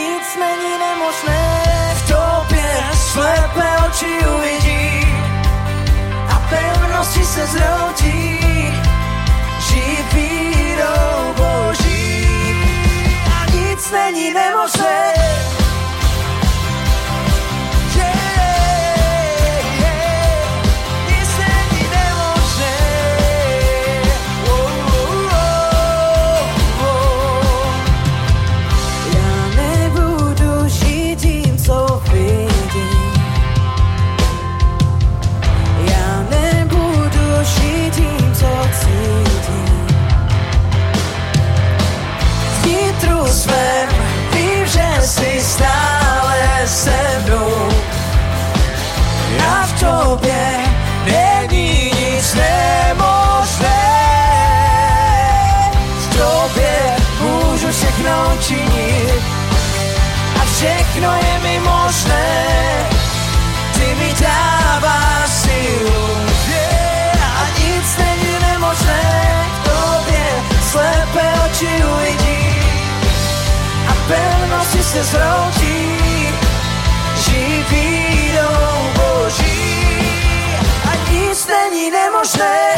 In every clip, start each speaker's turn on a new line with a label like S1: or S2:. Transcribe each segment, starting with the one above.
S1: nic není nemožné v tobě slepé oči uvidí a pevnosti se zrodí. Živý Boží. A nic není nemožné. Všechno je mi možné, ty mi dáváš silu. Yeah. A nic není nemožné, v tobě slepé oči uvidí. A pevnosti se zroutí, živý dom Boží. A nic není nemožné,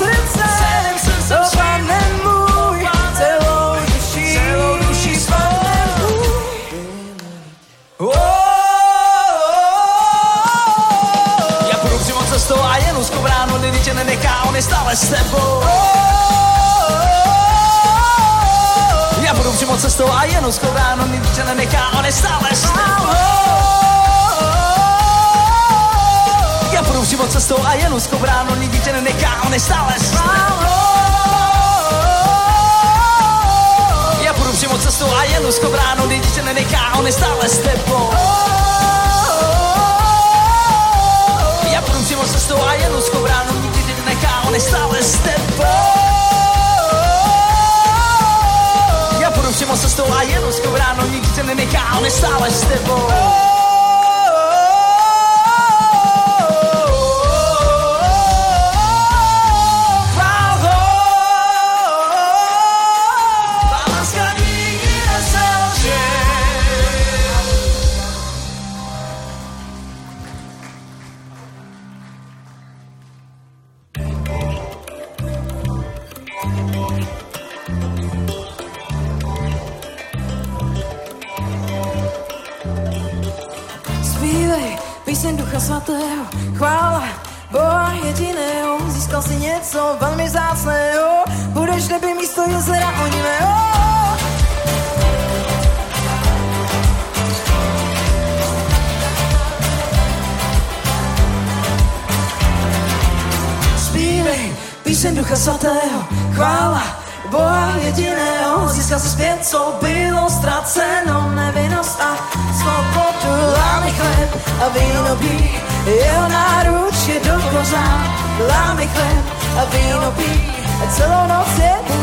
S1: Celým srdcem, oh, pane můj, celou duší, celou duší svou. Já půjdu přímo cestou a jen úzkou bránu, lidi tě nenechá, on je stále s tebou. Já půjdu přímo cestou a jen úzkou bránu, lidi tě nenechá, on je stále cestou a jen úzkou bránu, lidi tě nenechá, on je stále s tebou. Já půjdu přímo cestou a jen úzkou bránu, lidi tě nenechá, on je stále s tebou. Já půjdu přímo cestou a jen úzkou bránu, nikdy tě nenechá, on je stále s tebou. Já půjdu přímo cestou a jen úzkou bránu, nikdy tě nenechá, on je stále s tebou.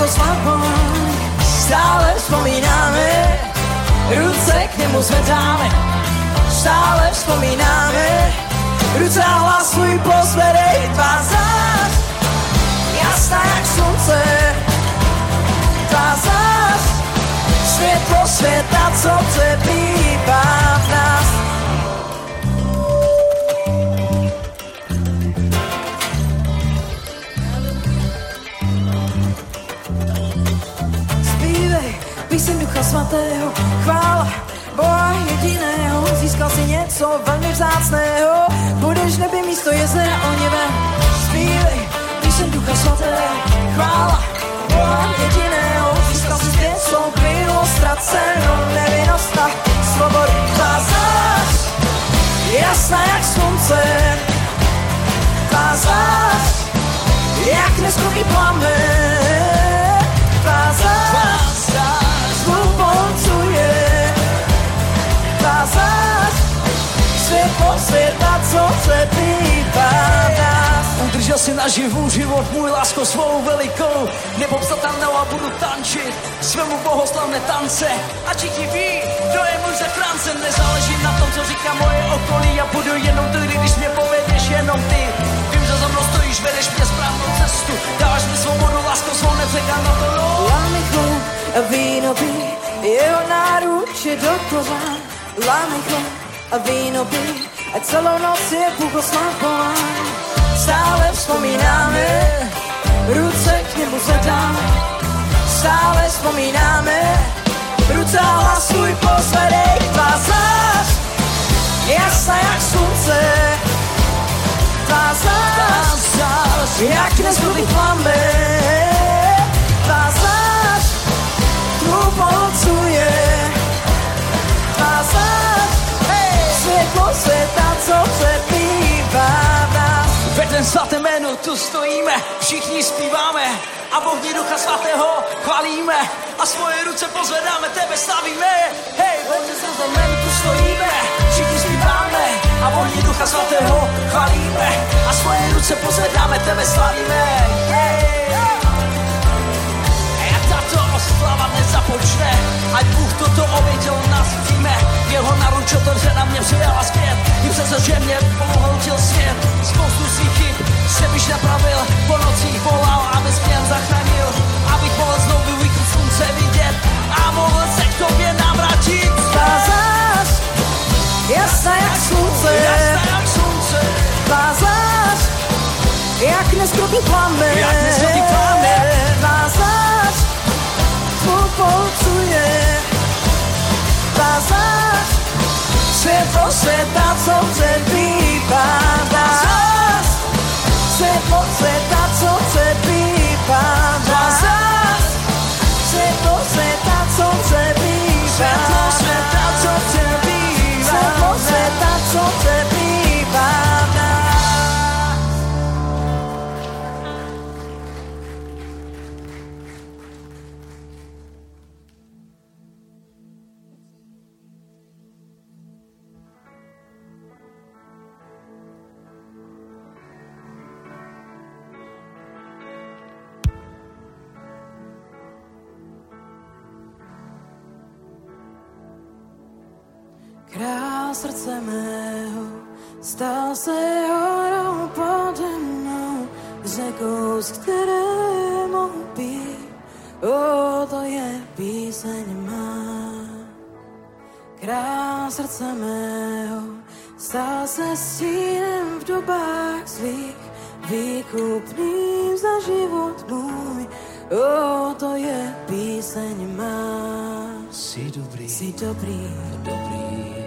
S1: Bůh stále vzpomínáme, ruce k němu zvedáme, stále vzpomínáme, ruce a hlas svůj pozvedej, tvá zář, jasná jak slunce, tvá zář, světlo světa, co přebývá Svatého, chvála Boha jediného, získal si něco velmi vzácného, budeš v nebi místo jezera oněvého. Zpívej píseň Ducha Svatého, chvála Boha jediného, získal si zpět, co bylo ztraceno, nevinnost a svobodu. Tvá zář, jasná jak slunce, tvá zář, jak neskonný plamen, tvá zář, tvá zář, světlo světa, co přebývá v nás. Udržel si naživu život, můj lásko svou velikou, nepopsatelnou a budu tančit svému bohoslavné tance. A všichni ví, kdo je můj zachránce, nezáleží na tom, co říká moje okolí, já budu jenom ty, když mě povedeš jenom ty. Vím, že za mnou stojíš, vedeš mě správnou cestu, dáváš mi svobodu, láskou svou nepřekánanou. Lámy chleb a víno pí, jeho náruč je do koza. Chleb a víno pí, a celou noc je Bůh oslavován. Stále vzpomínáme, ruce k němu zvedáme, stále vzpomínáme, ruce a hlas svůj posledej, tvá zář, jasná jak slunce, tvá zář, jak nezbytý plamen,
S2: svaté jméno tu stojíme, všichni zpíváme a Bohní Ducha Svatého chválíme a svoje ruce pozvedáme, tebe slavíme. Hej, Bože, svaté jméno tu stojíme, všichni zpíváme a Bohní Ducha Svatého chválíme a svoje ruce pozvedáme, tebe slavíme. Hej, a jak tato oslava nezapočne, ať Bůh toto obětěl nás víme, jeho naručotor na mě přidala zpět, i přesto, že mě pohltil svět, spoustu svých chyb jsem již napravil, po nocích volal, aby mě zachránil, abych mohl znovu východ slunce vidět. A mohl se k tobě navrátit.
S1: Vázáš, jasná jak slunce,
S2: Jasná jak slunce,
S1: vázáš, jak neskropný plamen,
S2: Jak neskropný plamen.
S1: vázáš, popolcuje, vázáš, světlo světa, co přebývá, vázáš, světlo světa, Srdce mého stal se horou pode mnou, řekou, z které mohu pít. O, to je píseň má. Král srdce mého stal se stínem v dobách zlých, výkupným za život můj. O, to je píseň má.
S2: Jsi dobrý,
S1: Jsi dobrý,
S2: dobrý,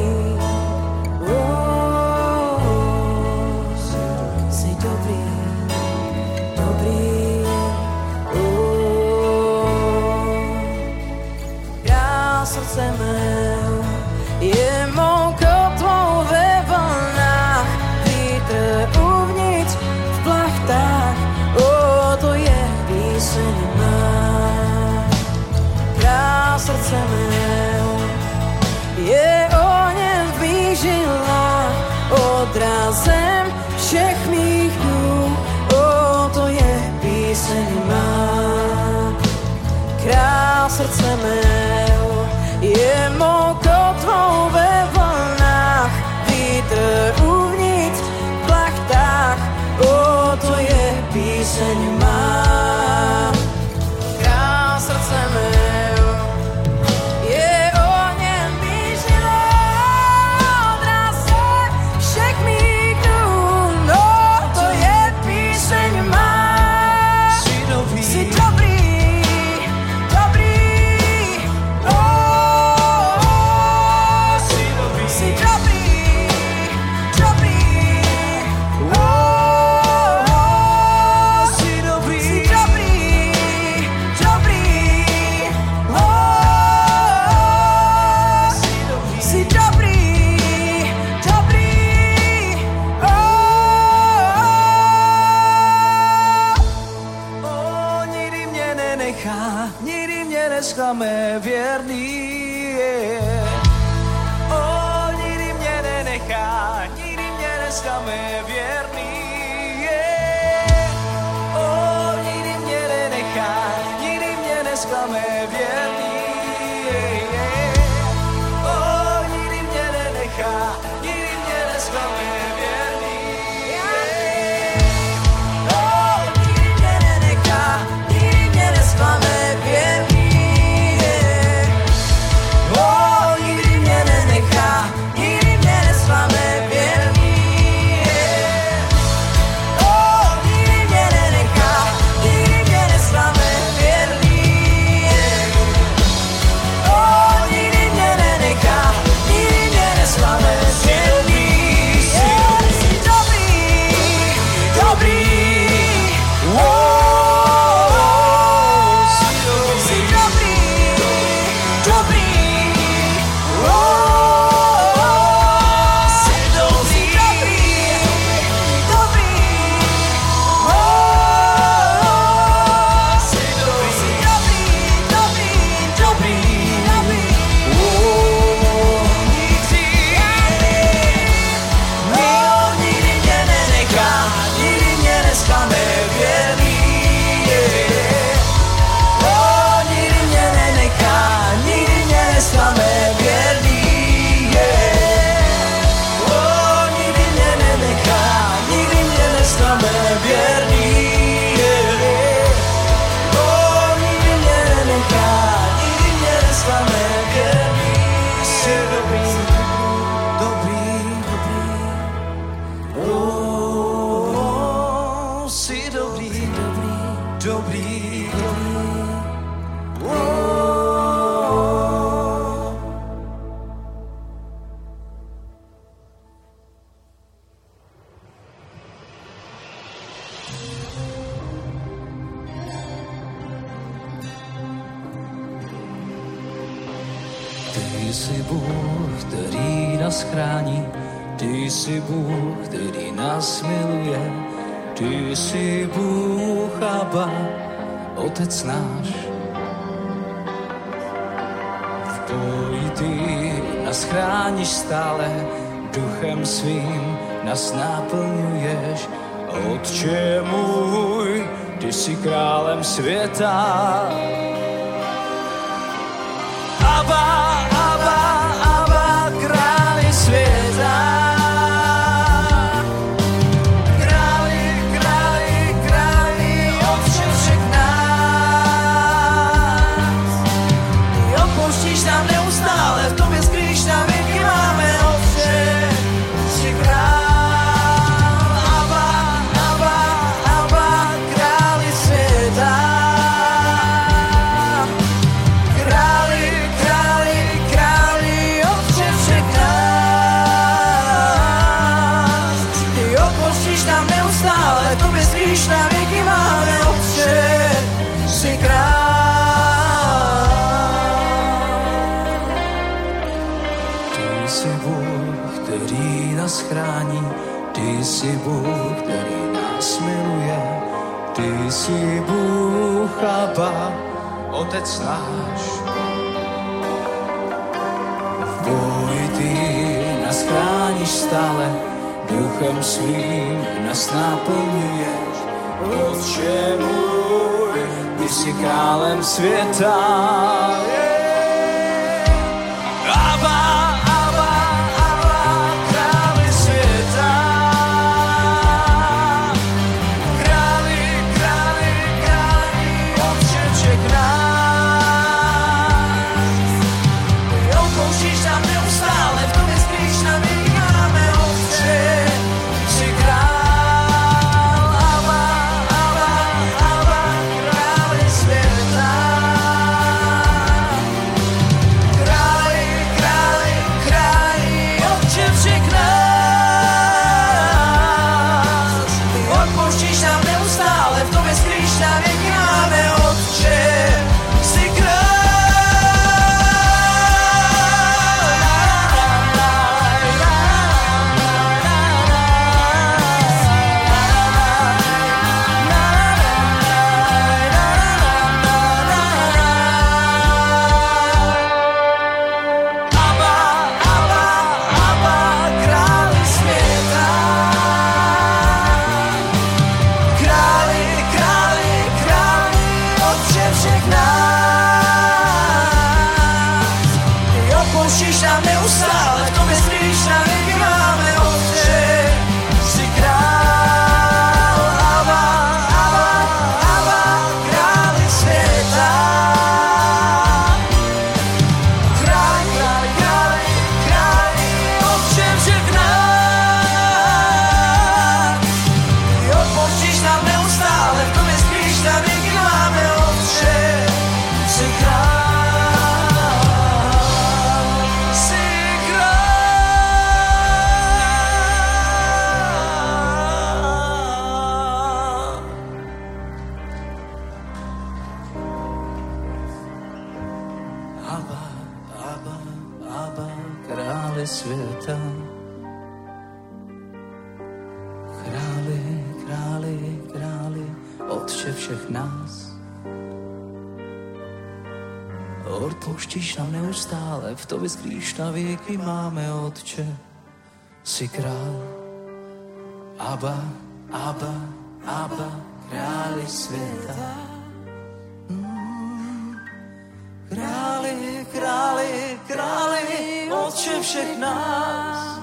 S2: stále duchem svým nás naplňuješ. Otče môj, ty si králem sveta. Yeah. si král. Abba, Abba, Abba, králi sveta. Mm. Králi, králi, králi, oče všech nás.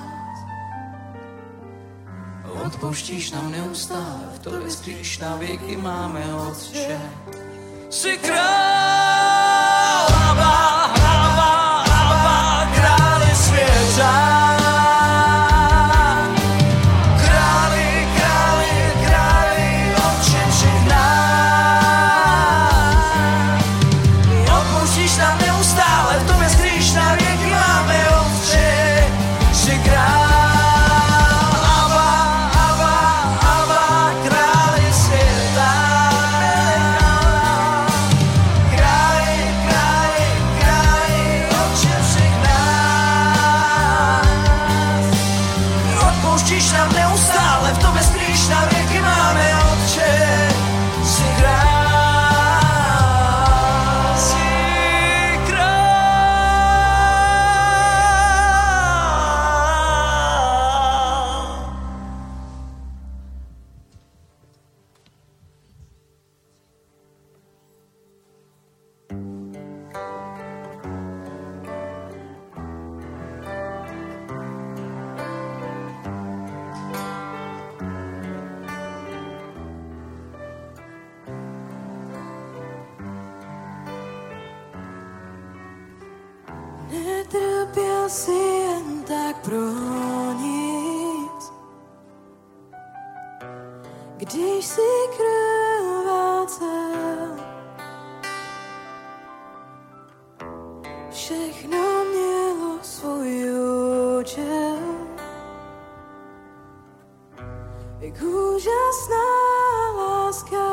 S2: Odpouštíš nám neustále, v tobě spíš na věky máme, otče. Si král. si jen tak pro nic. Když si krváce, všechno mělo svůj účel. Jak úžasná láska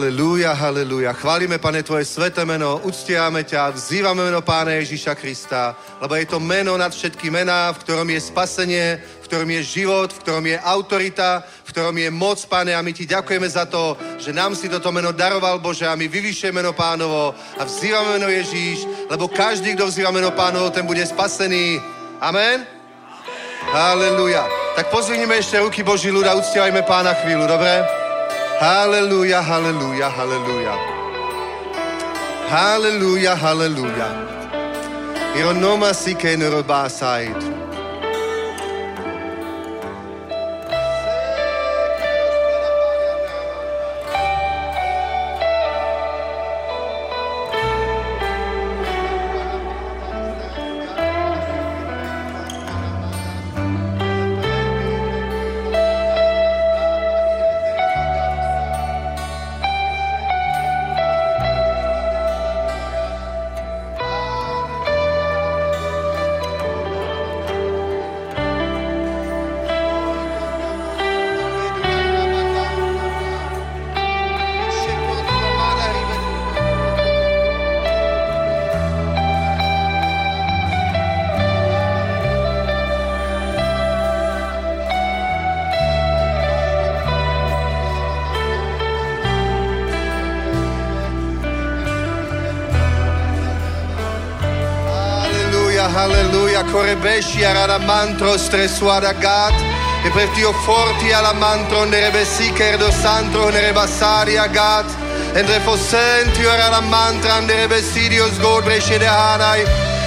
S3: Halelúja, halelúja. Chválime, Pane, Tvoje sveté meno, uctiame ťa, vzývame meno Pána Ježíša Krista, lebo je to meno nad všetky mená, v ktorom je spasenie, v ktorom je život, v ktorom je autorita, v ktorom je moc, Pane, a my Ti ďakujeme za to, že nám si toto meno daroval, Bože, a my vyvyšujeme meno Pánovo a vzývame meno Ježíš, lebo každý, kto vzýva meno Pánovo, ten bude spasený. Amen? Halelúja. Tak pozvihnime ešte ruky Boží ľuda, uctievajme Pána chvíľu, dobre? Hallelujah, hallelujah, hallelujah. Hallelujah, hallelujah. Ironoma si ke nerobasait. vesci alla mantro stresuadagat e per tio forti alla mantro nerebe siker do santro nereba sari agat. Tre fossenti ora la mantra nerebe sidio sgodre scede hanai.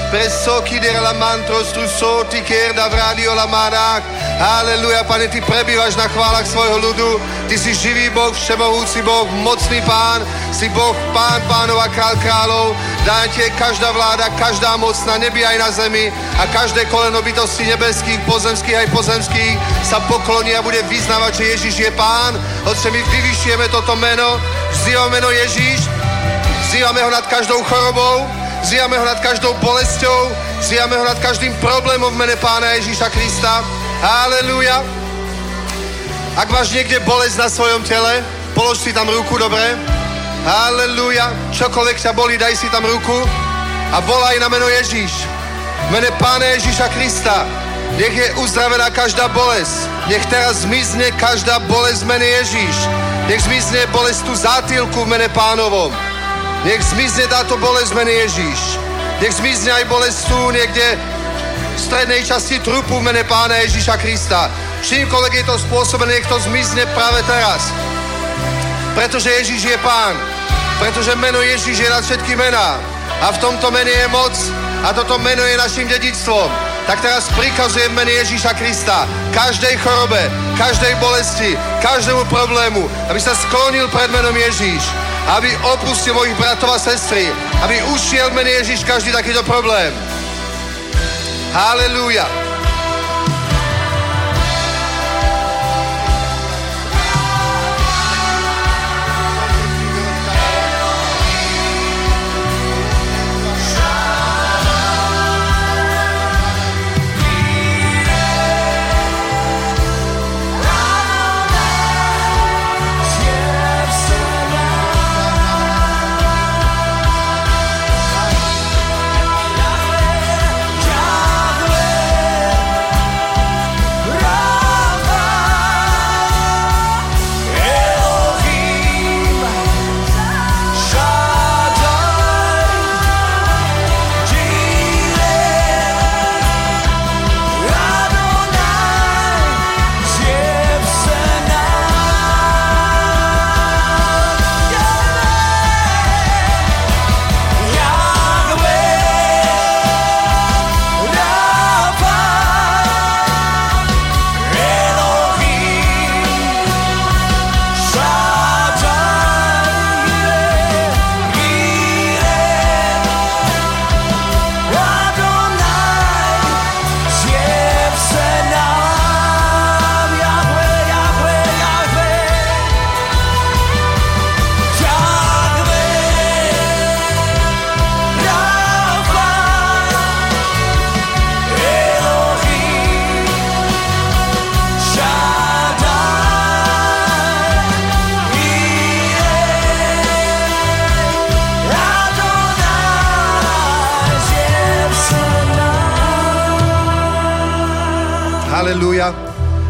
S3: Presso chi dera la mantro strusoti ker davradio la manak Aleluja, Pane, Ty prebývaš na chválach svojho ľudu. Ty si živý Boh, všemohúci Boh, mocný Pán, si Boh, Pán Pánov a Král kráľov. Dá Ti každá vláda, každá moc na nebi aj na zemi a každé koleno bytosti nebeských, pozemských aj pozemských sa pokloní a bude vyznávať, že Ježiš je Pán. Otče, my vyvyšujeme toto meno, vzývame meno Ježiš, vzývame ho nad každou chorobou, vzývame ho nad každou bolesťou, vzývame ho nad každým problémom v mene Pána Ježíša Krista. Halelúja. Ak máš niekde bolesť na svojom tele, polož si tam ruku, dobre? Halelúja. Čokoľvek ťa bolí, daj si tam ruku a volaj na meno Ježíš. Mene Pána Ježíša Krista. Nech je uzdravená každá bolesť. Nech teraz zmizne každá bolesť v mene Ježíš. Nech zmizne bolesť tu zátylku v mene pánovom. Nech zmizne táto bolesť v mene Ježíš. Nech zmizne aj bolesť tu niekde v strednej časti trupu v mene Pána Ježíša Krista. Čímkoľvek je to spôsobené, nech to zmizne práve teraz. Pretože Ježíš je Pán. Pretože meno Ježíš je nad všetky mená. A v tomto mene je moc. A toto meno je našim dedictvom. Tak teraz prikazujem mene Ježíša Krista každej chorobe, každej bolesti, každému problému, aby sa sklonil pred menom Ježíš, aby opustil mojich bratov a sestry, aby ušiel mene Ježíš každý takýto problém. Hallelujah.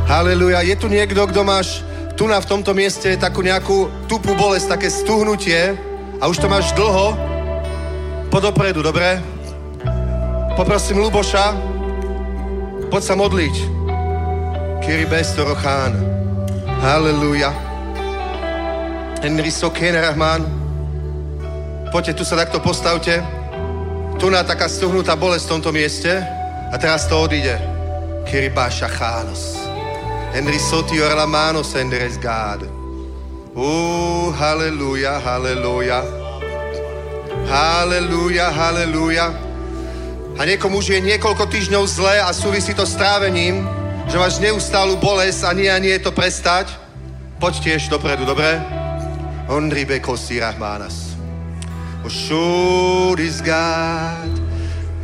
S3: Halelúja. Je tu niekto, kto máš tu na v tomto mieste takú nejakú tupú bolesť, také stuhnutie a už to máš dlho, podopredu, dobre? Poprosím Luboša, poď sa modliť. Kiri Bestoro Chán. Halelúja. Henry Sokene Rahman. Poďte, tu sa takto postavte. Tu na taká stuhnutá bolesť v tomto mieste a teraz to odíde. Kiri Baša Chános. Soti ora la mano senderes God. Uh, halleluja, halleluja. Halleluja, halleluja. A niekomu už je niekoľko týždňov zle a súvisí to s trávením, že máš neustálu bolesť a nie a nie je to prestať. Poď tiež dopredu, dobre? Ondri Bekosi Rahmanas. Shoot is God.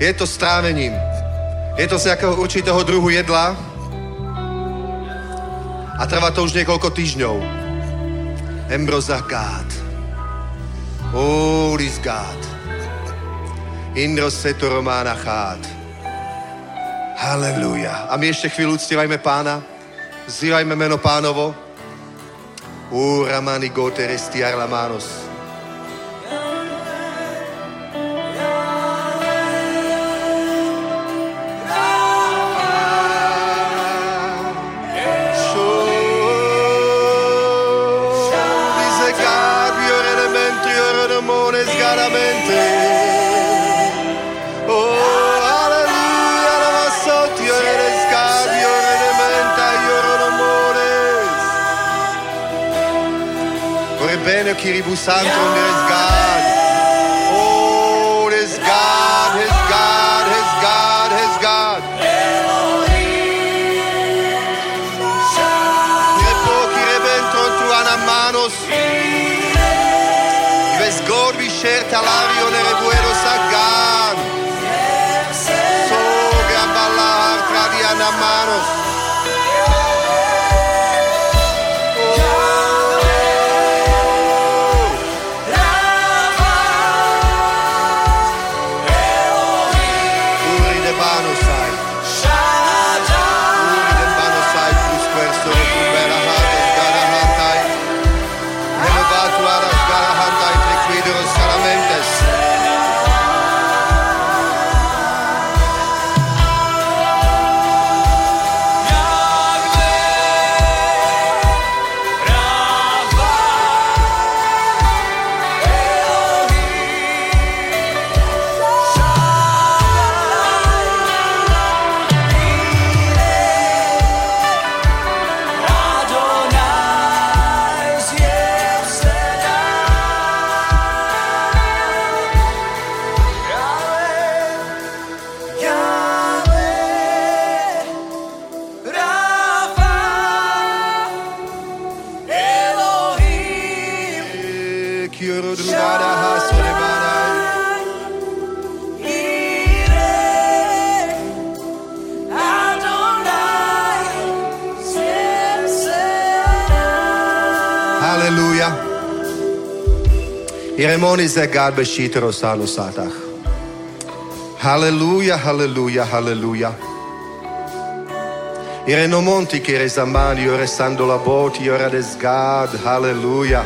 S3: Je to s trávením. Je to z nejakého určitého druhu jedla a trvá to už niekoľko týždňov. Embroza God. Is God. Indro seto romána chát. Halleluja. A my ešte chvíľu ctievajme pána. Zývajme meno pánovo. Uramani gote restiar Hallelujah, Kiribu Santum. There is God. Oh, God, his God, his God, his God. Yes, God, we share Երեմոնի զեգարբը շիտրո սանու սատախ։ Հալելույա, հալելույա, հալելույա։ Երենոմոնտի կերեզաման յորե սանդոլաբոտ յորա դեսգադ, հալելույա։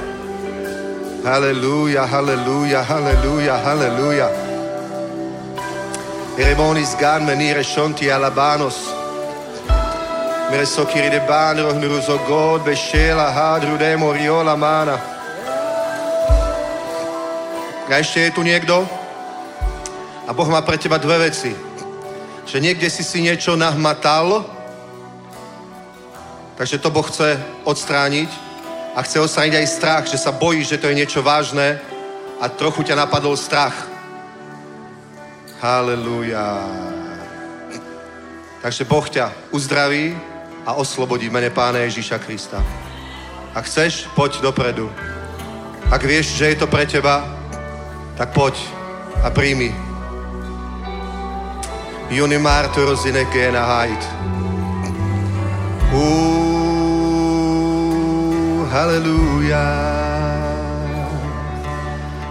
S3: Հալելույա, հալելույա, հալելույա, հալելույա։ Երեմոնի զգան մնիրը շոնտի ալաբանոս։ Մերսոքիրի դեբան ռոհնրուզոգոդ բեշել ահad ռուդեմ օրիոլ ամանը։ A ešte je tu niekto? A Boh má pre teba dve veci. Že niekde si si niečo nahmatal, takže to Boh chce odstrániť a chce odstrániť aj strach, že sa bojíš, že to je niečo vážne a trochu ťa napadol strach. Halelúja. Takže Boh ťa uzdraví a oslobodí v mene Pána Ježíša Krista. Ak chceš, poď dopredu. Ak vieš, že je to pre teba, tak poď a príjmi. Juni Marto rozine gena hajt. Uh, halleluja.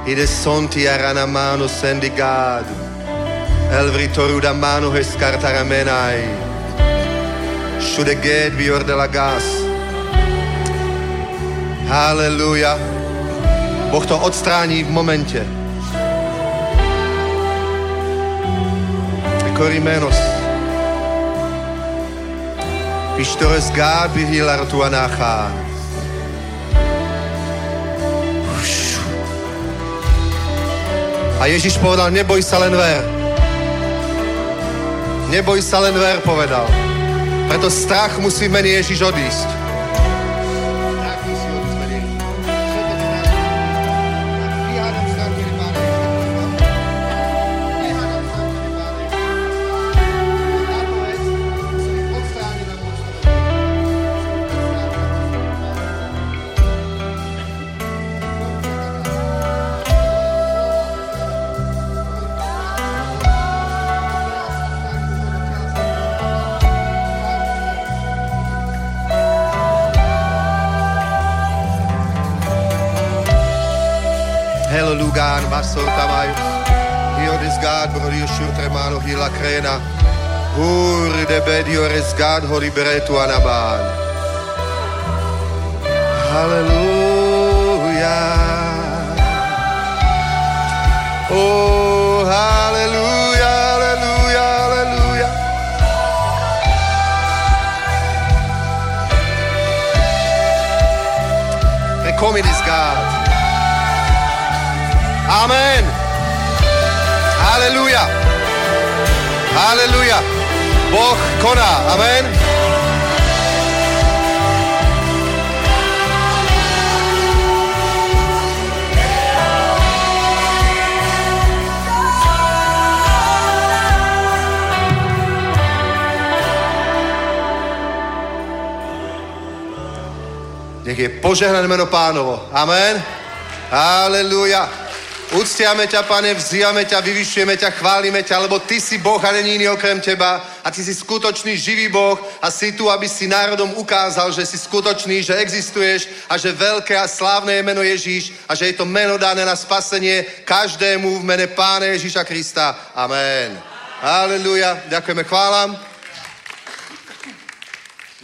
S3: Ide sonti arana mano sendigad. Elvri toruda mano escartaramenai. Všude geht wie de la gas. Haleluja. Boh to odstrání v momente. Pistores gabi hilar tu anachán. A Ježiš povedal, neboj sa len ver. Neboj sa len ver, povedal. Preto strach musí v mene Ježiš odísť. Hur de bedio resgad horiberetu anaban. Hallelujah. Oh, hallelujah, hallelujah, hallelujah. Come this God. Amen. Haleluja. Haleluja. Boh koná. Amen. Nech je požehnané meno pánovo. Amen. Haleluja. Uctiame ťa, pane, vzývame ťa, vyvyšujeme ťa, chválime ťa, lebo ty si Boh a není iný okrem teba a ty si skutočný živý Boh a si tu, aby si národom ukázal, že si skutočný, že existuješ a že veľké a slávne je meno Ježíš a že je to meno dané na spasenie každému v mene Pána Ježíša Krista. Amen. Halleluja. Ďakujeme, chválam.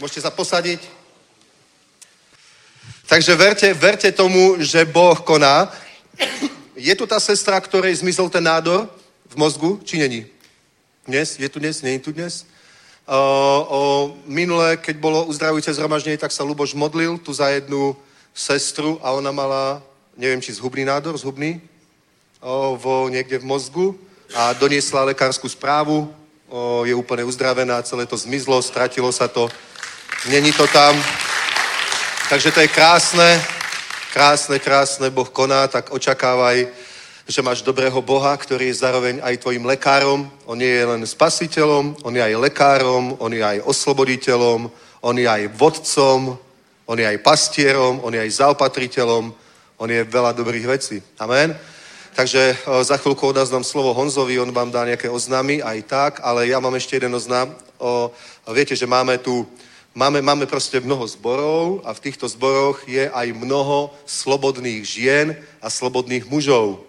S3: Môžete sa posadiť. Takže verte, verte tomu, že Boh koná. Je tu tá sestra, ktorej zmizol ten nádor v mozgu, či není? Dnes? Je tu dnes? Není tu dnes? O, o, minule, keď bolo uzdravujúce zhromaždenie, tak sa Luboš modlil tu za jednu sestru a ona mala, neviem, či zhubný nádor, zhubný, o, vo, niekde v mozgu a doniesla lekárskú správu, o, je úplne uzdravená, celé to zmizlo, stratilo sa to, není to tam. Takže to je krásne, krásne, krásne, Boh koná, tak očakávaj, že máš dobrého Boha, ktorý je zároveň aj tvojim lekárom. On nie je len spasiteľom, on je aj lekárom, on je aj osloboditeľom, on je aj vodcom, on je aj pastierom, on je aj zaopatriteľom, on je veľa dobrých vecí. Amen. Takže o, za chvíľku odaznám slovo Honzovi, on vám dá nejaké oznámy, aj tak, ale ja mám ešte jeden oznám. O, viete, že máme tu Máme, máme proste mnoho zborov a v týchto zboroch je aj mnoho slobodných žien a slobodných mužov.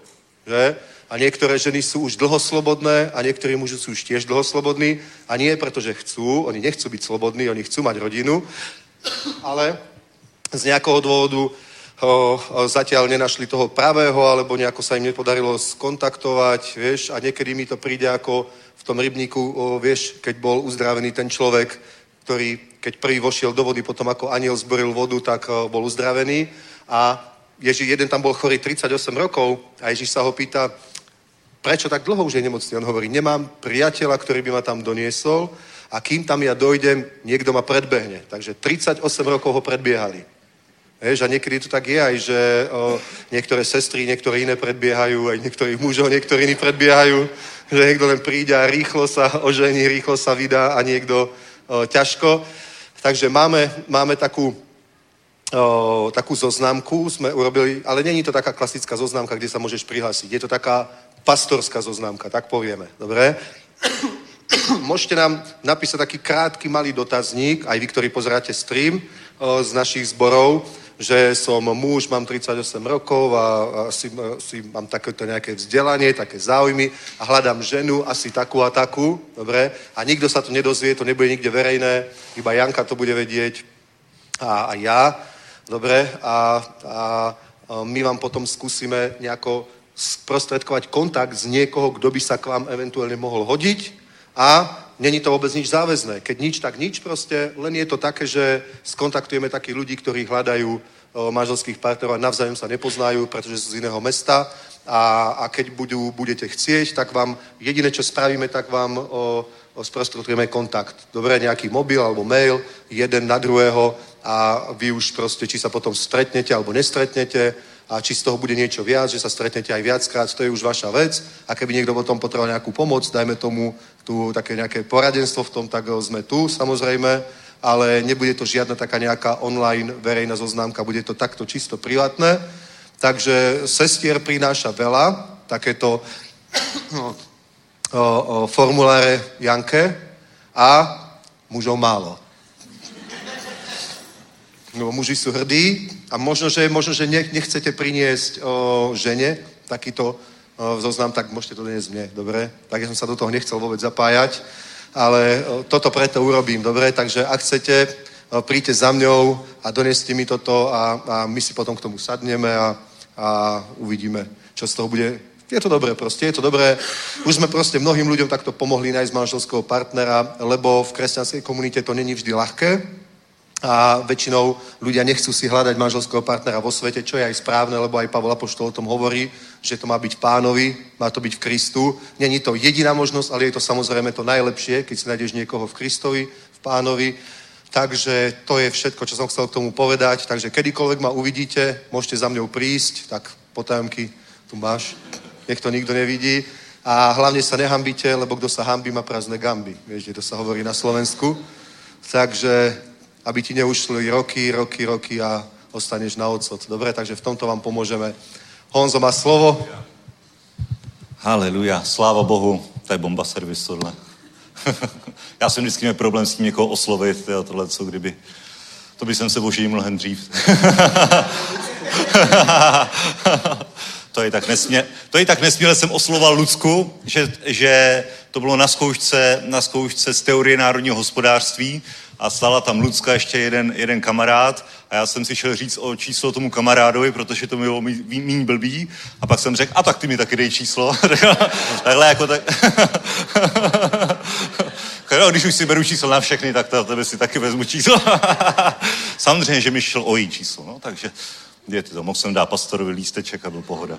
S3: Že? A niektoré ženy sú už dlho slobodné a niektorí muži sú už tiež dlho slobodní. A nie preto, že chcú, oni nechcú byť slobodní, oni chcú mať rodinu, ale z nejakého dôvodu ho, zatiaľ nenašli toho pravého, alebo nejako sa im nepodarilo skontaktovať, vieš, a niekedy mi to príde ako v tom rybníku, o, vieš, keď bol uzdravený ten človek, ktorý, keď prvý vošiel do vody, potom ako aniel zboril vodu, tak o, bol uzdravený. A Ježi, jeden tam bol chorý 38 rokov a Ježiš sa ho pýta, prečo tak dlho už je nemocný? On hovorí, nemám priateľa, ktorý by ma tam doniesol a kým tam ja dojdem, niekto ma predbehne. Takže 38 rokov ho predbiehali. Vieš, a niekedy to tak je aj, že o, niektoré sestry, niektoré iné predbiehajú, aj niektorých mužov, niektorí iní predbiehajú, že niekto len príde a rýchlo sa ožení, rýchlo sa vydá a niekto o, ťažko. Takže máme, máme takú, o, takú zoznamku, sme urobili, ale není to taká klasická zoznamka, kde sa môžeš prihlásiť. Je to taká pastorská zoznamka, tak povieme. Dobre? Môžete nám napísať taký krátky malý dotazník, aj vy, ktorí pozeráte stream o, z našich zborov, že som muž, mám 38 rokov a asi, asi mám takéto nejaké vzdelanie, také záujmy a hľadám ženu asi takú a takú, dobre? A nikto sa to nedozvie, to nebude nikde verejné, iba Janka to bude vedieť a, a ja, dobre? A, a, my vám potom skúsime nejako sprostredkovať kontakt z niekoho, kto by sa k vám eventuálne mohol hodiť a není to vôbec nič záväzné. Keď nič, tak nič proste, len je to také, že skontaktujeme takých ľudí, ktorí hľadajú o, manželských partnerov a navzájom sa nepoznajú, pretože sú z iného mesta a, a keď budú, budete chcieť, tak vám jediné, čo spravíme, tak vám o, o sprostredkujeme kontakt. Dobre, nejaký mobil alebo mail, jeden na druhého a vy už proste, či sa potom stretnete alebo nestretnete, a či z toho bude niečo viac, že sa stretnete aj viackrát, to je už vaša vec. A keby niekto potom potreboval nejakú pomoc, dajme tomu tu také nejaké poradenstvo v tom, tak sme tu samozrejme, ale nebude to žiadna taká nejaká online verejná zoznámka, bude to takto čisto privátne. Takže sestier prináša veľa, takéto o, o, formuláre Janke a mužov málo. No, muži sú hrdí a možno, že, možno, že nechcete priniesť o, žene takýto o, zoznam, tak môžete to dnes mne, dobre? Tak ja som sa do toho nechcel vôbec zapájať, ale o, toto preto urobím, dobre? Takže ak chcete, o, príďte za mňou a doneste mi toto a, a my si potom k tomu sadneme a, a uvidíme, čo z toho bude je to dobré proste, je to dobré. Už sme proste mnohým ľuďom takto pomohli nájsť manželského partnera, lebo v kresťanskej komunite to není vždy ľahké a väčšinou ľudia nechcú si hľadať manželského partnera vo svete, čo je aj správne, lebo aj Pavol Apoštol o tom hovorí, že to má byť pánovi, má to byť v Kristu. Není to jediná možnosť, ale je to samozrejme to najlepšie, keď si nájdeš niekoho v Kristovi, v pánovi. Takže to je všetko, čo som chcel k tomu povedať. Takže kedykoľvek ma uvidíte, môžete za mňou prísť, tak potajomky tu máš, nech to nikto nevidí. A hlavne sa nehambíte, lebo kto sa hambí, má prázdne gamby. Vieš, to sa hovorí na Slovensku. Takže aby ti neušli roky, roky, roky a ostaneš na odsot. Dobre, takže v tomto vám pomôžeme. Honzo má slovo.
S4: Haleluja, sláva Bohu, to je bomba servis tohle. Já jsem vždycky měl problém s tím někoho oslovit, jo, tohle, co kdyby. To by jsem se božil mnohem dřív. to je tak nesmě, to je tak nesměle jsem osloval Lucku, že, že to bylo na zkoušce, na zkoušce z teorie národního hospodářství a stala tam Lucka ještě jeden, jeden kamarád a já jsem si šel říct o číslo tomu kamarádovi, protože to mi bylo méně blbý a pak jsem řekl, a tak ty mi taky dej číslo. Takhle jako tak... no, když už si beru číslo na všechny, tak tebe si taky vezmu číslo. Samozřejmě, že mi šel o její číslo, no, takže je to, mohl jsem dát pastorovi lísteček a byl pohoda.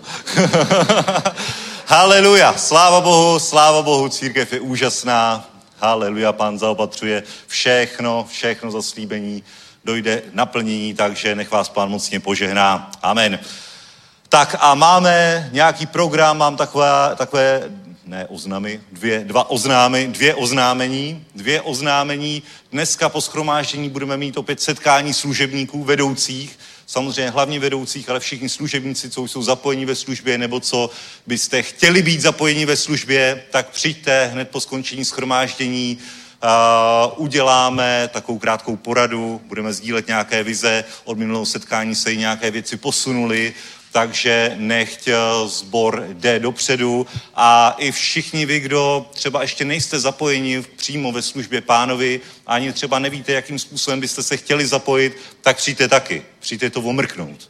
S4: Haleluja, sláva Bohu, sláva Bohu, církev je úžasná, Haleluja, pán zaopatřuje všechno, všechno zaslíbení, dojde naplnění, takže nech vás pán mocně požehná. Amen. Tak a máme nějaký program, mám takové, takové ne oznamy, dvě, dva oznámy, dvě oznámení, dvě oznámení. Dneska po schromáždění budeme mít opět setkání služebníků, vedoucích, samozřejmě hlavně vedoucích, ale všichni služebníci, co jsou zapojeni ve službě, nebo co byste chtěli být zapojeni ve službě, tak přijďte hned po skončení schromáždění, Uh, uděláme takovou krátkou poradu, budeme sdílet nějaké vize, od minulého setkání se i nějaké věci posunuly, takže nechť zbor jde dopředu a i všichni vy, kdo třeba ještě nejste zapojeni přímo ve službě pánovi, ani třeba nevíte, jakým způsobem byste se chtěli zapojit, tak přijďte taky. Přijďte to omrknout.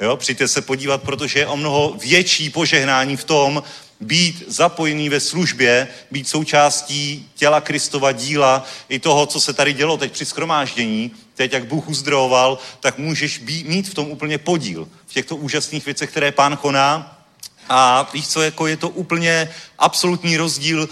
S4: Jo, přijďte se podívat, protože je o mnoho větší požehnání v tom, být zapojený ve službě, být součástí těla Kristova díla, i toho, co se tady dělo teď při schromáždění, teď jak Bůh uzdravoval, tak můžeš být, mít v tom úplně podíl, v těchto úžasných věcech, které pán koná. A víš co, jako je to úplně absolutní rozdíl.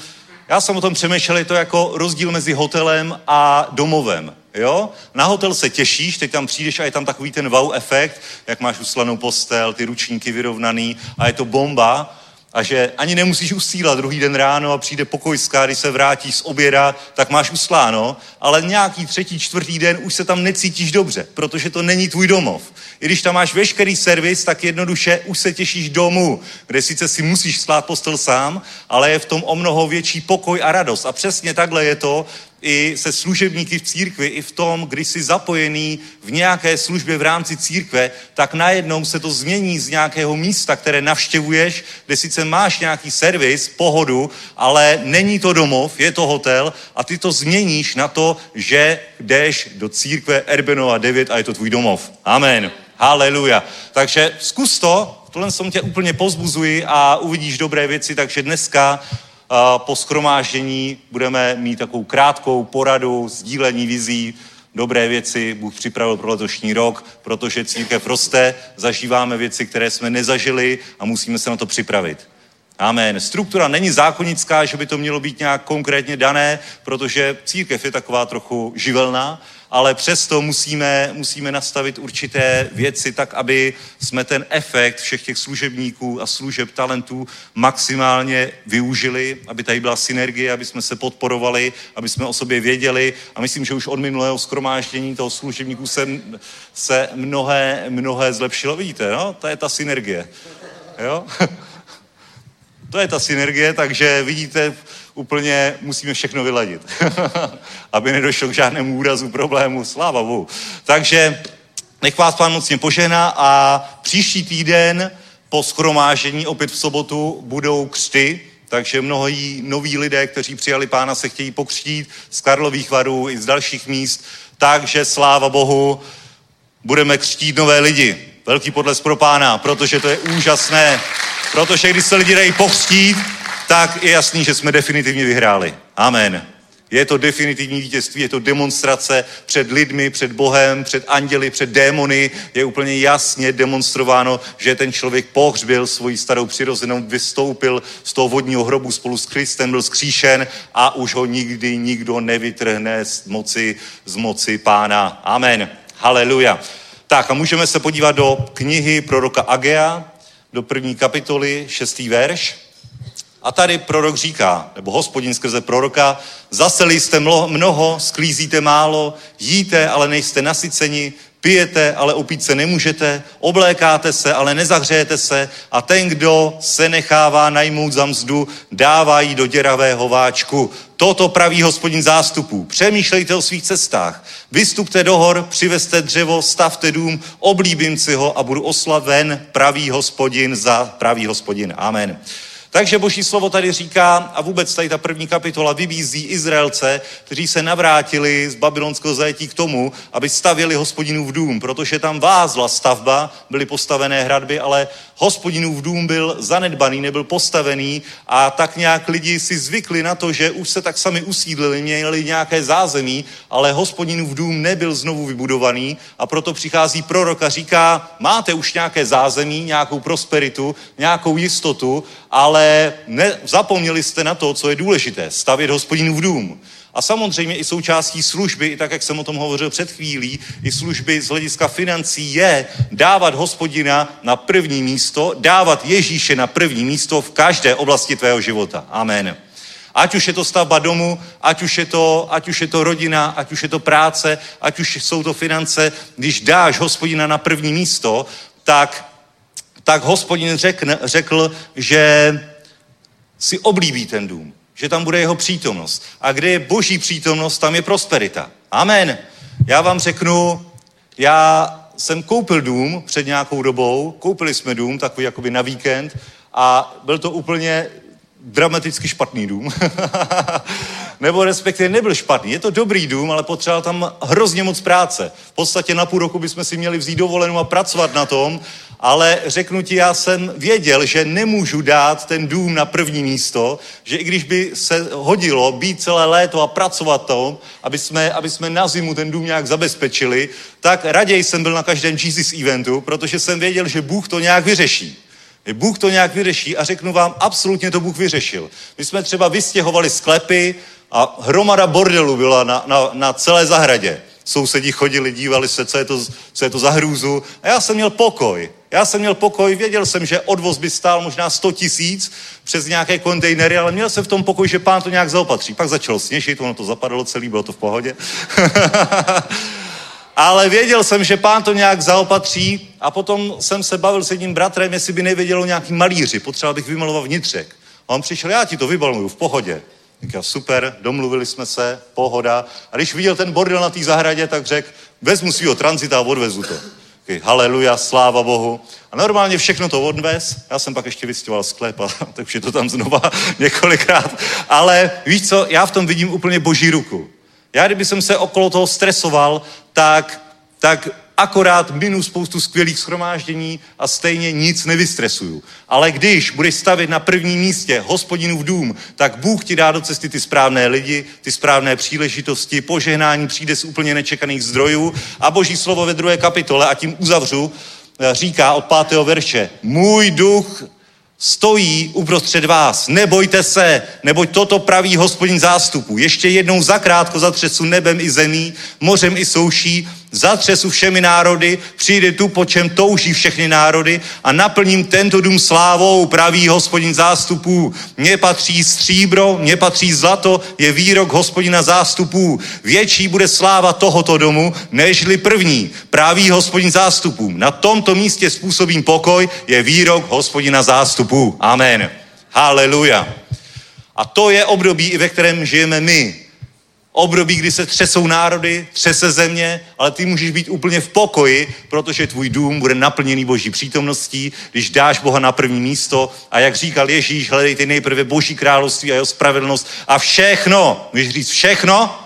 S4: Já jsem o tom přemýšlel, je to jako rozdíl mezi hotelem a domovem. Jo? Na hotel se těšíš, teď tam přijdeš a je tam takový ten wow efekt, jak máš uslanou postel, ty ručníky vyrovnaný a je to bomba a že ani nemusíš usílat druhý den ráno a přijde pokojská, když se vrátíš z oběda, tak máš usláno, ale nějaký třetí, čtvrtý den už se tam necítíš dobře, protože to není tvůj domov. I když tam máš veškerý servis, tak jednoduše už se těšíš domů, kde sice si musíš slát postel sám, ale je v tom o mnoho větší pokoj a radost. A přesně takhle je to i se služebníky v církvi, i v tom, když jsi zapojený v nějaké službě v rámci církve, tak najednou se to změní z nějakého místa, které navštěvuješ, kde sice máš nějaký servis, pohodu, ale není to domov, je to hotel a ty to změníš na to, že jdeš do církve Erbenova 9 a je to tvůj domov. Amen. Haleluja. Takže zkus to, tohle jsem tě úplně pozbuzuji a uvidíš dobré věci, takže dneska po schromáždění budeme mít takovou krátkou poradu, sdílení vizí, dobré věci Bůh připravil pro letošní rok, protože církev roste, zažíváme věci, které jsme nezažili a musíme se na to připravit. Amen. Struktura není zákonická, že by to mělo být nějak konkrétně dané, protože církev je taková trochu živelná, ale přesto musíme, musíme nastavit určité věci tak, aby jsme ten efekt všech těch služebníků a služeb talentů maximálně využili, aby tady byla synergie, aby jsme se podporovali, aby jsme o sobě věděli a myslím, že už od minulého skromáždění toho služebníků se, se mnohé, mnohé zlepšilo. Vidíte, no? To je ta synergie. Jo? To je ta synergie, takže vidíte, úplně musíme všechno vyladit, aby nedošlo k žádnému úrazu, problému, sláva Bohu. Takže nech vás pán mocně požehná a příští týden po schromážení, opět v sobotu, budou křty, takže mnohí noví lidé, kteří přijali pána, se chtějí pokřtít z Karlových varů i z dalších míst. Takže sláva Bohu, budeme křtít nové lidi. Velký podles pro pána, protože to je úžasné. Protože když se lidi dají pokřtít, tak je jasný, že jsme definitivně vyhráli. Amen. Je to definitivní vítězství, je to demonstrace před lidmi, před Bohem, před anděli, před démony. Je úplně jasně demonstrováno, že ten člověk pohřbil svoji starou přirozenou, vystoupil z toho vodního hrobu spolu s Kristem, byl skříšen a už ho nikdy nikdo nevytrhne z moci, z moci pána. Amen. Haleluja. Tak a můžeme se podívat do knihy proroka Agea, do první kapitoly, šestý verš. A tady prorok říká, nebo hospodin skrze proroka, zaseli jste mnoho, sklízíte málo, jíte, ale nejste nasyceni, pijete, ale opít se nemůžete, oblékáte se, ale nezahřejete se a ten, kdo se nechává najmout za mzdu, dává jí do děravého váčku. Toto praví hospodin zástupů. Přemýšlejte o svých cestách. Vystupte do hor, přivezte dřevo, stavte dům, oblíbím si ho a budu oslaven pravý hospodin za pravý hospodin. Amen. Takže boží slovo tady říká, a vůbec tady ta první kapitola vybízí Izraelce, kteří se navrátili z babylonského zajetí k tomu, aby stavěli hospodinův dům, protože tam vázla stavba, byly postavené hradby, ale hospodinův dům byl zanedbaný, nebyl postavený a tak nějak lidi si zvykli na to, že už se tak sami usídlili, měli nějaké zázemí, ale hospodinův dům nebyl znovu vybudovaný a proto přichází prorok a říká, máte už nějaké zázemí, nějakou prosperitu, nějakou jistotu, ale ne, zapomněli jste na to, co je důležité, stavět hospodinův dům. A samozřejmě i součástí služby, i tak, jak jsem o tom hovořil před chvílí, i služby z hlediska financí je dávat hospodina na první místo, dávat Ježíše na první místo v každé oblasti tvého života. Amen. Ať už je to stavba domu, ať už je to, ať už je to rodina, ať už je to práce, ať už jsou to finance, když dáš hospodina na první místo, tak, tak hospodin řekne, řekl, že si oblíbí ten dům že tam bude jeho přítomnost. A kde je boží přítomnost, tam je prosperita. Amen. Já vám řeknu, já jsem koupil dům před nějakou dobou, koupili jsme dům takový jakoby na víkend a byl to úplně dramaticky špatný dům. Nebo respektive nebyl špatný. Je to dobrý dům, ale potřeboval tam hrozně moc práce. V podstatě na půl roku bychom si měli vzít dovolenou a pracovat na tom, ale řeknu ti, já jsem věděl, že nemůžu dát ten dům na první místo, že i když by se hodilo být celé léto a pracovat to, aby jsme, aby jsme na zimu ten dům nějak zabezpečili, tak raději jsem byl na každém Jesus eventu, protože jsem věděl, že Bůh to nějak vyřeší. Bůh to nějak vyřeší a řeknu vám, absolutně to Bůh vyřešil. My jsme třeba vystěhovali sklepy a hromada bordelu byla na, na, na celé zahradě. Sousedí chodili, dívali se, co je, to, co je to za hrůzu. A já jsem měl pokoj. Já jsem měl pokoj, věděl jsem, že odvoz by stál možná 100 tisíc přes nějaké kontejnery, ale měl jsem v tom pokoj, že pán to nějak zaopatří. Pak začalo sněžit, ono to zapadalo celý, bylo to v pohodě. ale věděl jsem, že pán to nějak zaopatří a potom jsem se bavil s jedním bratrem, jestli by nevěděl nějaký malíři, potřeboval bych vymalovat vnitřek. A on přišel, já ti to vybaluju v pohodě. Říkal, super, domluvili jsme se, pohoda. A když viděl ten bordel na té zahradě, tak řekl, vezmu svýho tranzita a odvezu to. Haleluja, sláva Bohu. A normálně všechno to odvez. Já jsem pak ještě vystěhoval sklep, a, takže to tam znova několikrát. Ale víš co, já v tom vidím úplně boží ruku. Já kdyby jsem se okolo toho stresoval, tak, tak akorát minu spoustu skvělých schromáždění a stejně nic nevystresuju. Ale když budeš stavit na prvním místě hospodinu v dům, tak Bůh ti dá do cesty ty správné lidi, ty správné příležitosti, požehnání přijde z úplně nečekaných zdrojů a boží slovo ve druhé kapitole, a tím uzavřu, říká od pátého verše, můj duch stojí uprostřed vás. Nebojte se, neboť toto praví hospodin zástupu. Ještě jednou zakrátko zatřesu nebem i zemí, mořem i souší, zatřesu všemi národy, přijde tu, po čem touží všechny národy a naplním tento dům slávou, praví hospodin zástupů. Mně patří stříbro, mně patří zlato, je výrok hospodina zástupů. Větší bude sláva tohoto domu, nežli první, praví hospodin zástupů. Na tomto místě způsobím pokoj, je výrok hospodina zástupů. Amen. Haleluja. A to je období, ve kterém žijeme my období, kdy se třesou národy, třese země, ale ty můžeš být úplně v pokoji, protože tvůj dům bude naplněný boží přítomností, když dáš Boha na první místo a jak říkal Ježíš, hledejte nejprve boží království a jeho spravedlnost a všechno, můžeš říct všechno,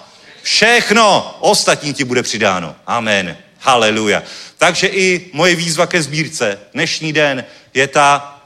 S4: všechno ostatní ti bude přidáno. Amen. Haleluja. Takže i moje výzva ke sbírce dnešní den je ta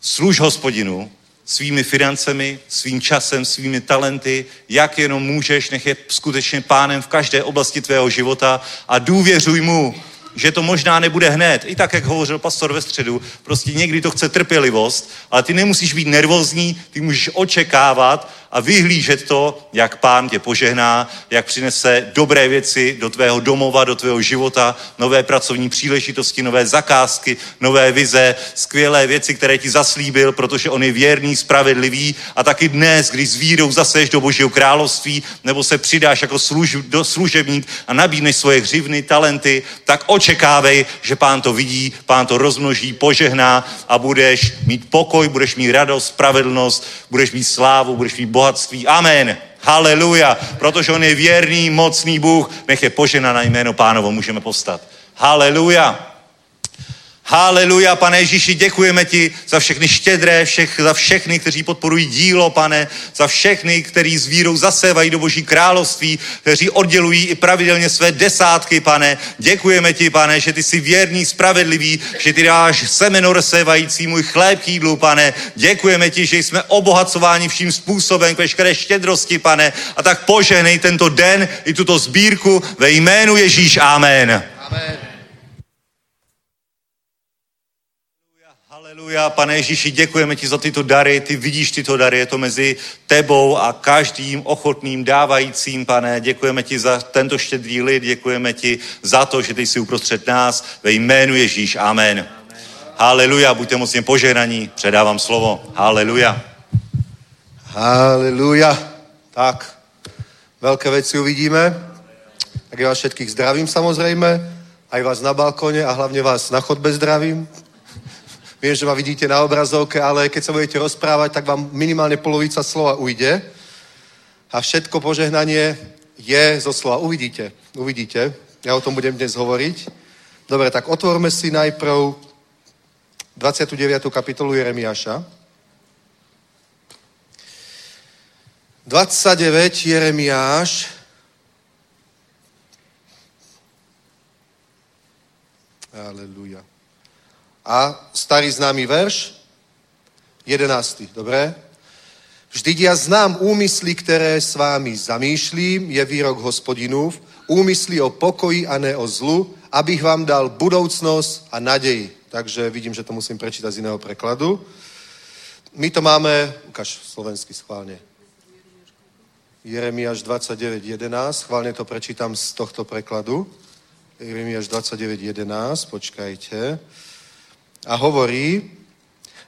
S4: služ hospodinu, svými financemi, svým časem, svými talenty, jak jenom můžeš, nech je skutečně pánem v každé oblasti tvého života a důvěřuj mu, že to možná nebude hned. I tak, jak hovořil pastor ve středu, prostě někdy to chce trpělivost, ale ty nemusíš být nervózní, ty můžeš očekávat a vyhlížet to, jak pán tě požehná, jak přinese dobré věci do tvého domova, do tvého života, nové pracovní příležitosti, nové zakázky, nové vize, skvělé věci, které ti zaslíbil, protože on je věrný, spravedlivý a taky dnes, když s vírou zaseješ do Božího království, nebo se přidáš jako služ, do služebník a nabídneš svoje hřivny, talenty, tak očekávej, že pán to vidí, pán to rozmnoží, požehná a budeš mít pokoj, budeš mít radost, spravedlnost, budeš mít slávu, budeš mít bohatství. Amen. Haleluja. Protože on je věrný, mocný Bůh. Nech je požena na jméno pánovo. Můžeme povstat. Haleluja. Haleluja, pane Ježíši, děkujeme ti za všechny štědré, všech, za všechny, kteří podporují dílo, pane, za všechny, kteří s vírou zasévají do Boží království, kteří oddělují i pravidelně své desátky, pane. Děkujeme ti, pane, že ty jsi věrný, spravedlivý, že ty dáš semeno rozsévající můj chléb k jídlu, pane. Děkujeme ti, že jsme obohacováni vším způsobem k veškeré štědrosti, pane. A tak požehnej tento den i tuto sbírku ve jménu Ježíš. Amen.
S3: Amen.
S4: Haleluja, pane Ježíši, děkujeme ti za tyto dary, ty vidíš tyto dary, je to mezi tebou a každým ochotným dávajícím, pane, děkujeme ti za tento štědrý lid, děkujeme ti za to, že ty jsi uprostřed nás, ve jménu Ježíš, amen. Haleluja, buďte mocně požehnaní, předávám slovo, haleluja.
S3: Haleluja. Tak, veľké veci uvidíme. Tak ja vás všetkých zdravím samozrejme, aj vás na balkone a hlavne vás na chodbe zdravím. Viem, že ma vidíte na obrazovke, ale keď sa budete rozprávať, tak vám minimálne polovica slova ujde. A všetko požehnanie je zo slova. Uvidíte, uvidíte. Ja o tom budem dnes hovoriť. Dobre, tak otvorme si najprv 29. kapitolu Jeremiáša. 29 Jeremiáš. Aleluja. A starý známy verš, 11. Dobre? Vždyť ja znám úmysly, ktoré s vámi zamýšlím, je výrok hospodinův, úmysly o pokoji a ne o zlu, abych vám dal budoucnosť a nadeji. Takže vidím, že to musím prečítať z iného prekladu. My to máme, ukáž slovensky schválne. Jeremiáš 29.11, schválne to prečítam z tohto prekladu. Jeremiáš 29.11, počkajte. A hovorí,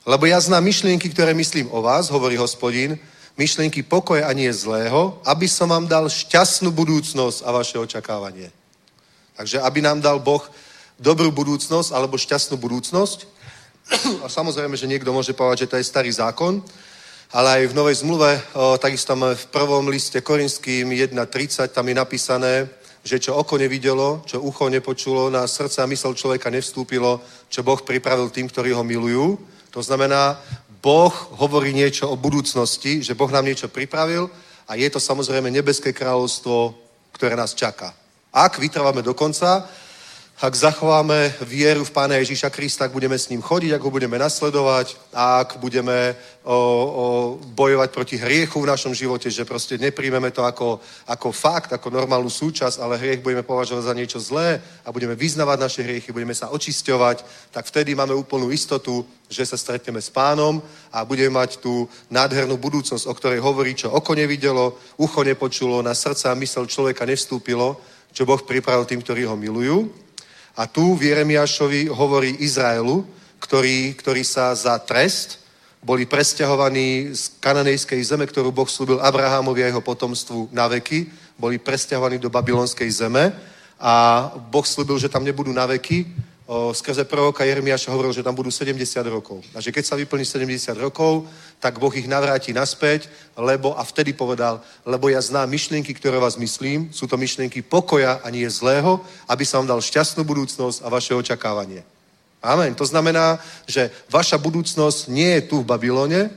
S3: lebo ja znám myšlienky, ktoré myslím o vás, hovorí hospodin, myšlienky pokoje a nie zlého, aby som vám dal šťastnú budúcnosť a vaše očakávanie. Takže aby nám dal Boh dobrú budúcnosť alebo šťastnú budúcnosť. A samozrejme, že niekto môže povedať, že to je starý zákon. ale aj v Novej zmluve, o, takisto máme v prvom liste Korinským 1.30, tam je napísané, že čo oko nevidelo, čo ucho nepočulo, na srdce a mysel človeka nevstúpilo, čo Boh pripravil tým, ktorí ho milujú. To znamená, Boh hovorí niečo o budúcnosti, že Boh nám niečo pripravil a je to samozrejme nebeské kráľovstvo, ktoré nás čaká. Ak vytrváme do konca, ak zachováme vieru v Pána Ježíša Krista, ak budeme s ním chodiť, ak ho budeme nasledovať, ak budeme o, o, bojovať proti hriechu v našom živote, že proste nepríjmeme to ako, ako fakt, ako normálnu súčasť, ale hriech budeme považovať za niečo zlé a budeme vyznavať naše hriechy, budeme sa očisťovať, tak vtedy máme úplnú istotu, že sa stretneme s pánom a budeme mať tú nádhernú budúcnosť, o ktorej hovorí, čo oko nevidelo, ucho nepočulo, na srdca a mysel človeka nevstúpilo, čo Boh pripravil tým, ktorí ho milujú. A tu v Jeremiášovi hovorí Izraelu, ktorí, ktorí sa za trest boli presťahovaní z kananejskej zeme, ktorú Boh slúbil Abrahamovi a jeho potomstvu na veky, boli presťahovaní do babylonskej zeme a Boh slúbil, že tam nebudú na veky, skrze proroka Jeremiáša hovoril, že tam budú 70 rokov. A že keď sa vyplní 70 rokov, tak Boh ich navráti naspäť, lebo, a vtedy povedal, lebo ja znám myšlienky, ktoré vás myslím, sú to myšlienky pokoja a nie zlého, aby som vám dal šťastnú budúcnosť a vaše očakávanie. Amen. To znamená, že vaša budúcnosť nie je tu v Babylone,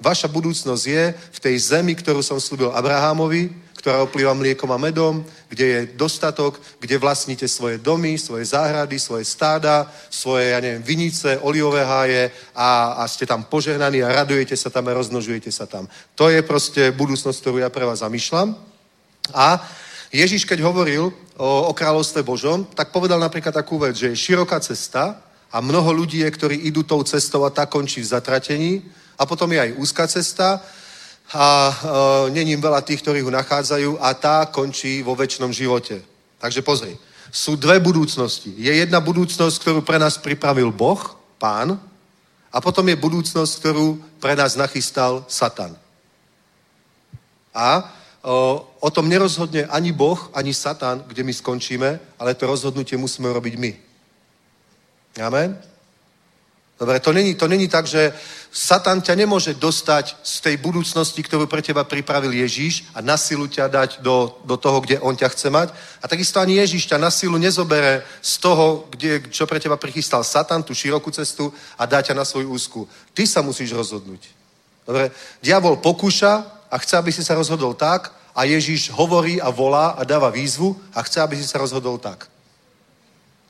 S3: vaša budúcnosť je v tej zemi, ktorú som slúbil Abrahamovi, ktorá oplýva mliekom a medom, kde je dostatok, kde vlastníte svoje domy, svoje záhrady, svoje stáda, svoje, ja neviem, vinice, oliové háje a, a ste tam požehnaní a radujete sa tam a rozmnožujete sa tam. To je proste budúcnosť, ktorú ja pre vás zamýšľam. A Ježiš, keď hovoril o, o kráľovstve Božom, tak povedal napríklad takú vec, že je široká cesta a mnoho ľudí je, ktorí idú tou cestou a tá končí v zatratení a potom je aj úzka cesta a e, není veľa tých, ktorí ho nachádzajú a tá končí vo väčšnom živote. Takže pozri, sú dve budúcnosti. Je jedna budúcnosť, ktorú pre nás pripravil Boh, Pán, a potom je budúcnosť, ktorú pre nás nachystal Satan. A o, o tom nerozhodne ani Boh, ani Satan, kde my skončíme, ale to rozhodnutie musíme robiť my. Amen? Dobre, to není, to není tak, že Satan ťa nemôže dostať z tej budúcnosti, ktorú pre teba pripravil Ježíš a na silu ťa dať do, do toho, kde on ťa chce mať. A takisto ani Ježíš ťa na silu nezobere z toho, kde, čo pre teba prichystal Satan, tú širokú cestu a dá ťa na svoju úzku. Ty sa musíš rozhodnúť. Dobre, diabol pokúša a chce, aby si sa rozhodol tak a Ježíš hovorí a volá a dáva výzvu a chce, aby si sa rozhodol tak.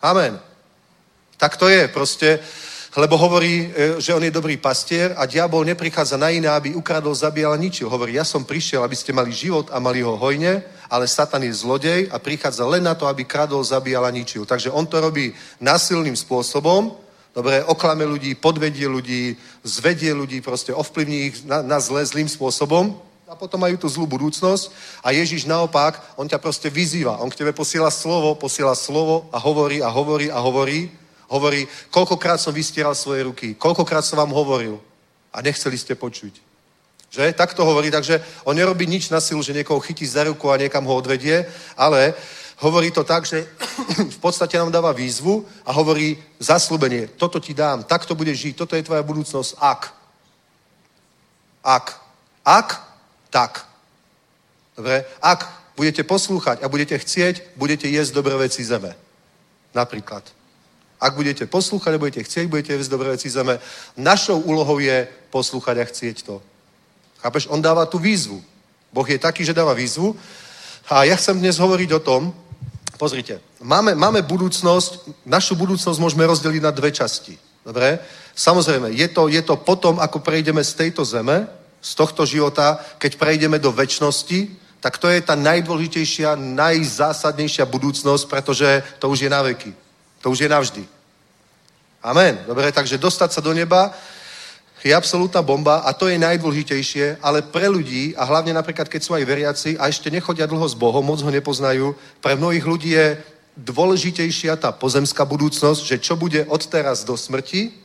S3: Amen. Tak to je proste, lebo hovorí, e, že on je dobrý pastier a diabol neprichádza na iné, aby ukradol, zabíjal a ničil. Hovorí, ja som prišiel, aby ste mali život a mali ho hojne, ale Satan je zlodej a prichádza len na to, aby kradol, zabíjal a ničil. Takže on to robí násilným spôsobom, dobre, oklame ľudí, podvedie ľudí, zvedie ľudí, proste ovplyvní ich na, na zle, zlým spôsobom a potom majú tú zlú budúcnosť a Ježiš naopak, on ťa proste vyzýva. On k tebe posiela slovo, posiela slovo a hovorí a hovorí a hovorí Hovorí, koľkokrát som vystieral svoje ruky, koľkokrát som vám hovoril a nechceli ste počuť. Že? Tak to hovorí, takže on nerobí nič na silu, že niekoho chytí za ruku a niekam ho odvedie, ale hovorí to tak, že v podstate nám dáva výzvu a hovorí zaslúbenie, toto ti dám, takto budeš žiť, toto je tvoja budúcnosť, ak. Ak. Ak, tak. Dobre? Ak budete poslúchať a budete chcieť, budete jesť dobré veci zeme. Napríklad. Ak budete poslúchať a budete chcieť, budete jesť dobré veci zeme. Našou úlohou je poslúchať a chcieť to. Chápeš? On dáva tú výzvu. Boh je taký, že dáva výzvu. A ja chcem dnes hovoriť o tom, pozrite, máme, máme budúcnosť, našu budúcnosť môžeme rozdeliť na dve časti. Dobre? Samozrejme, je to, je to potom, ako prejdeme z tejto zeme, z tohto života, keď prejdeme do väčšnosti, tak to je tá najdôležitejšia, najzásadnejšia budúcnosť, pretože to už je na veky. To už je navždy. Amen. Dobre, takže dostať sa do neba je absolútna bomba a to je najdôležitejšie, ale pre ľudí, a hlavne napríklad, keď sú aj veriaci a ešte nechodia dlho s Bohom, moc ho nepoznajú, pre mnohých ľudí je dôležitejšia tá pozemská budúcnosť, že čo bude od teraz do smrti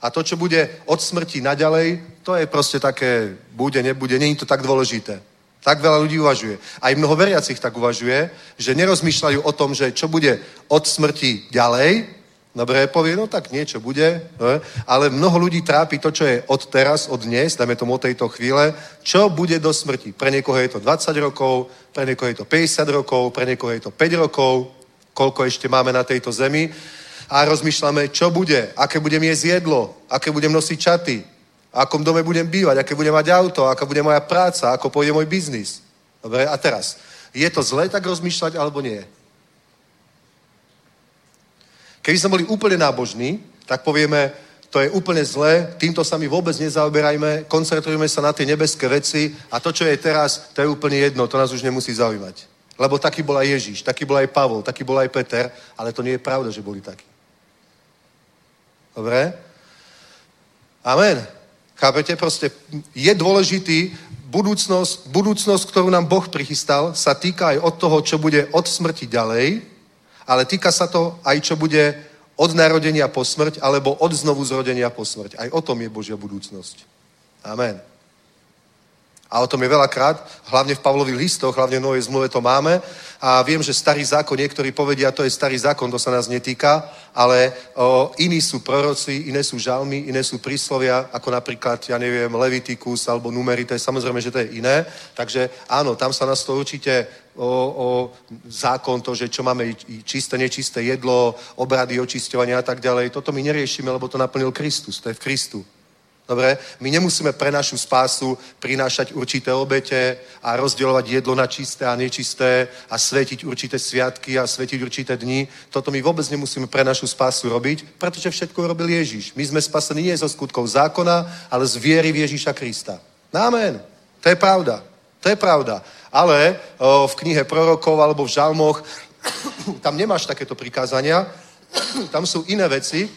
S3: a to, čo bude od smrti naďalej, to je proste také, bude, nebude, není to tak dôležité. Tak veľa ľudí uvažuje. Aj mnoho veriacich tak uvažuje, že nerozmýšľajú o tom, že čo bude od smrti ďalej, Dobre, povie, no tak niečo bude, ne? ale mnoho ľudí trápi to, čo je od teraz, od dnes, dajme tomu od tejto chvíle, čo bude do smrti. Pre niekoho je to 20 rokov, pre niekoho je to 50 rokov, pre niekoho je to 5 rokov, koľko ešte máme na tejto zemi. A rozmýšľame, čo bude, aké budem jesť jedlo, aké budem nosiť čaty, akom dome budem bývať, aké budem mať auto, aká bude moja práca, ako pôjde môj biznis. Dobre, a teraz, je to zlé tak rozmýšľať, alebo nie? Keby sme boli úplne nábožní, tak povieme, to je úplne zlé, týmto sa my vôbec nezaoberajme, koncentrujeme sa na tie nebeské veci a to, čo je teraz, to je úplne jedno, to nás už nemusí zaujímať. Lebo taký bol aj Ježíš, taký bol aj Pavol, taký bol aj Peter, ale to nie je pravda, že boli takí. Dobre? Amen. Chápete? Proste je dôležitý budúcnosť, budúcnosť, ktorú nám Boh prichystal, sa týka aj od toho, čo bude od smrti ďalej, ale týka sa to aj, čo bude od narodenia po smrť, alebo od znovu zrodenia po smrť. Aj o tom je Božia budúcnosť. Amen. A o tom je veľakrát, hlavne v Pavlových listoch, hlavne v Novej zmluve to máme. A viem, že starý zákon, niektorí povedia, to je starý zákon, to sa nás netýka, ale o, iní sú proroci, iné sú žalmy, iné sú príslovia, ako napríklad, ja neviem, Levitikus alebo Numery, to je samozrejme, že to je iné. Takže áno, tam sa nás to určite o, o zákon, to, že čo máme čisté, nečisté jedlo, obrady, očisťovania a tak ďalej. Toto my neriešime, lebo to naplnil Kristus, to je v Kristu. Dobre? My nemusíme pre našu spásu prinášať určité obete a rozdielovať jedlo na čisté a nečisté a svetiť určité sviatky a svetiť určité dni. Toto my vôbec nemusíme pre našu spásu robiť, pretože všetko robil Ježiš. My sme spasení nie zo skutkov zákona, ale z viery v Ježíša Krista. Amen. To je pravda. To je pravda. Ale o, v knihe prorokov alebo v žalmoch tam nemáš takéto prikázania. tam sú iné veci,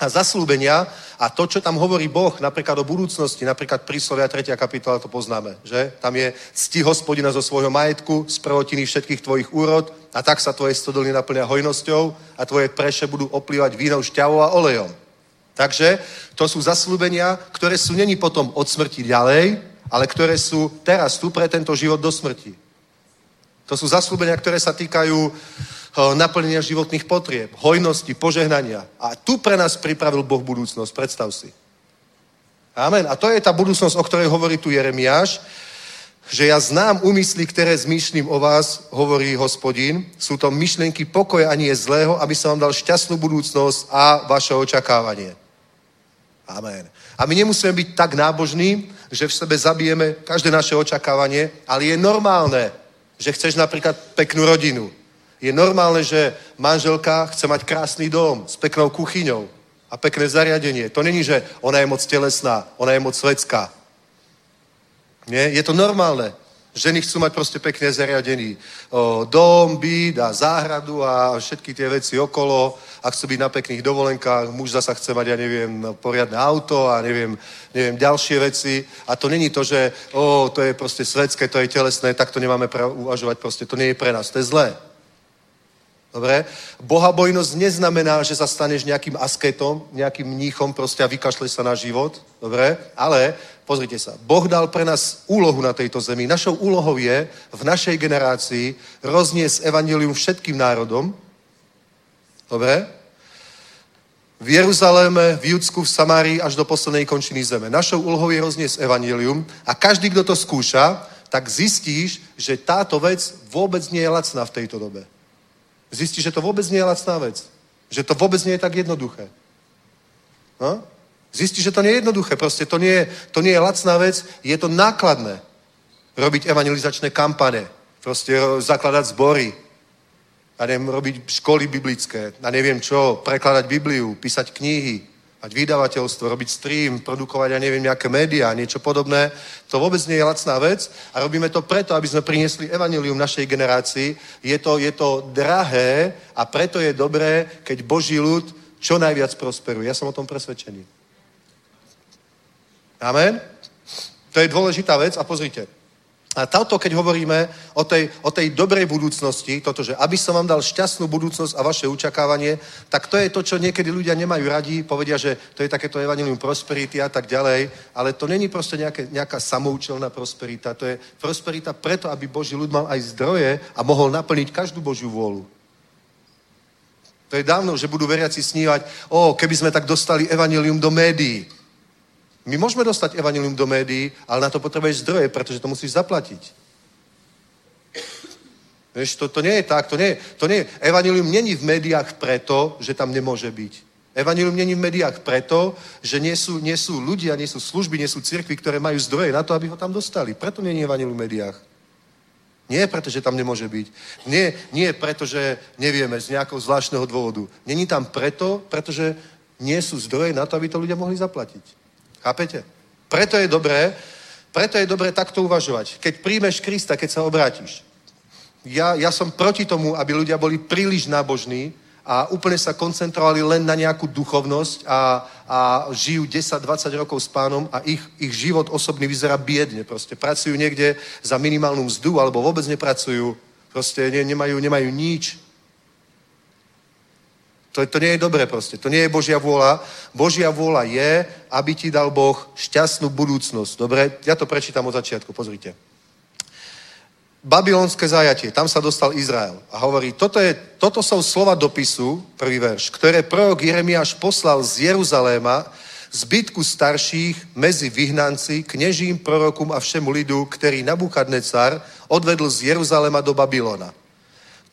S3: a zaslúbenia a to, čo tam hovorí Boh, napríklad o budúcnosti, napríklad príslovia 3. kapitola, to poznáme, že? Tam je cti hospodina zo svojho majetku, z prvotiny všetkých tvojich úrod a tak sa tvoje stodolny naplňa hojnosťou a tvoje preše budú oplývať vínou, šťavou a olejom. Takže to sú zaslúbenia, ktoré sú není potom od smrti ďalej, ale ktoré sú teraz tu pre tento život do smrti. To sú zaslúbenia, ktoré sa týkajú naplnenia životných potrieb, hojnosti, požehnania. A tu pre nás pripravil Boh budúcnosť, predstav si. Amen. A to je tá budúcnosť, o ktorej hovorí tu Jeremiáš, že ja znám úmysly, ktoré zmýšľam o vás, hovorí hospodín. Sú to myšlienky pokoja a nie zlého, aby som vám dal šťastnú budúcnosť a vaše očakávanie. Amen. A my nemusíme byť tak nábožní, že v sebe zabijeme každé naše očakávanie, ale je normálne, že chceš napríklad peknú rodinu, je normálne, že manželka chce mať krásny dom s peknou kuchyňou a pekné zariadenie. To není, že ona je moc telesná, ona je moc svetská. Nie? Je to normálne. Ženy chcú mať proste pekné zariadenie. O, dom, byt a záhradu a všetky tie veci okolo a chcú byť na pekných dovolenkách. Muž zasa chce mať, ja neviem, poriadne auto a neviem, neviem ďalšie veci. A to není to, že o, to je proste svetské, to je telesné, tak to nemáme uvažovať proste. To nie je pre nás, to je zlé. Dobre? Bohabojnosť neznamená, že sa staneš nejakým asketom, nejakým mníchom proste a vykašleš sa na život. Dobre? Ale pozrite sa, Boh dal pre nás úlohu na tejto zemi. Našou úlohou je v našej generácii rozniesť evanilium všetkým národom. Dobre? V Jeruzaléme, v Judsku, v Samárii až do poslednej končiny zeme. Našou úlohou je rozniesť evanilium a každý, kto to skúša, tak zistíš, že táto vec vôbec nie je lacná v tejto dobe zistí, že to vôbec nie je lacná vec. Že to vôbec nie je tak jednoduché. No? Zistí, že to nie je jednoduché. Proste to nie je, to nie je lacná vec, je to nákladné. Robiť evangelizačné kampane, proste zakladať zbory, a neviem, robiť školy biblické, a neviem čo, prekladať Bibliu, písať knihy, mať vydavateľstvo, robiť stream, produkovať, ja neviem, nejaké médiá, niečo podobné. To vôbec nie je lacná vec a robíme to preto, aby sme priniesli evanilium našej generácii. Je to, je to drahé a preto je dobré, keď Boží ľud čo najviac prosperuje. Ja som o tom presvedčený. Amen? To je dôležitá vec a pozrite. A táto, keď hovoríme o tej, o tej dobrej budúcnosti, toto, že aby som vám dal šťastnú budúcnosť a vaše očakávanie, tak to je to, čo niekedy ľudia nemajú radi, povedia, že to je takéto evanilium prosperity a tak ďalej, ale to není proste nejaké, nejaká samoučelná prosperita, to je prosperita preto, aby Boží ľud mal aj zdroje a mohol naplniť každú Božiu vôľu. To je dávno, že budú veriaci snívať, o, keby sme tak dostali evanilium do médií. My môžeme dostať evanilium do médií, ale na to potrebuješ zdroje, pretože to musíš zaplatiť. Vieš, to, to nie je tak, to nie, to nie, evanilium není v médiách preto, že tam nemôže byť. Evanilium není v médiách preto, že nie sú, nie sú ľudia, nie sú služby, nie sú cirkvy, ktoré majú zdroje na to, aby ho tam dostali. Preto není evanilium v médiách. Nie preto, že tam nemôže byť. Nie, nie preto, že nevieme z nejakého zvláštneho dôvodu. Není tam preto, pretože nie sú zdroje na to, aby to ľudia mohli zaplatiť. Chápete? Preto je dobré, preto je dobré takto uvažovať. Keď príjmeš Krista, keď sa obrátiš. Ja, ja som proti tomu, aby ľudia boli príliš nábožní, a úplne sa koncentrovali len na nejakú duchovnosť a, a žijú 10-20 rokov s pánom a ich, ich život osobný vyzerá biedne. Proste pracujú niekde za minimálnu mzdu alebo vôbec nepracujú. Proste ne, nemajú, nemajú nič. To, to nie je dobré proste. To nie je Božia vôľa. Božia vôľa je, aby ti dal Boh šťastnú budúcnosť. Dobre? Ja to prečítam od začiatku. Pozrite babylonské zajatie, tam sa dostal Izrael. A hovorí, toto, je, toto sú slova dopisu, prvý verš, ktoré prorok Jeremiáš poslal z Jeruzaléma, zbytku starších mezi vyhnanci, knežím, prorokom a všemu lidu, ktorý Nabukadnecar odvedl z Jeruzalema do Babylona.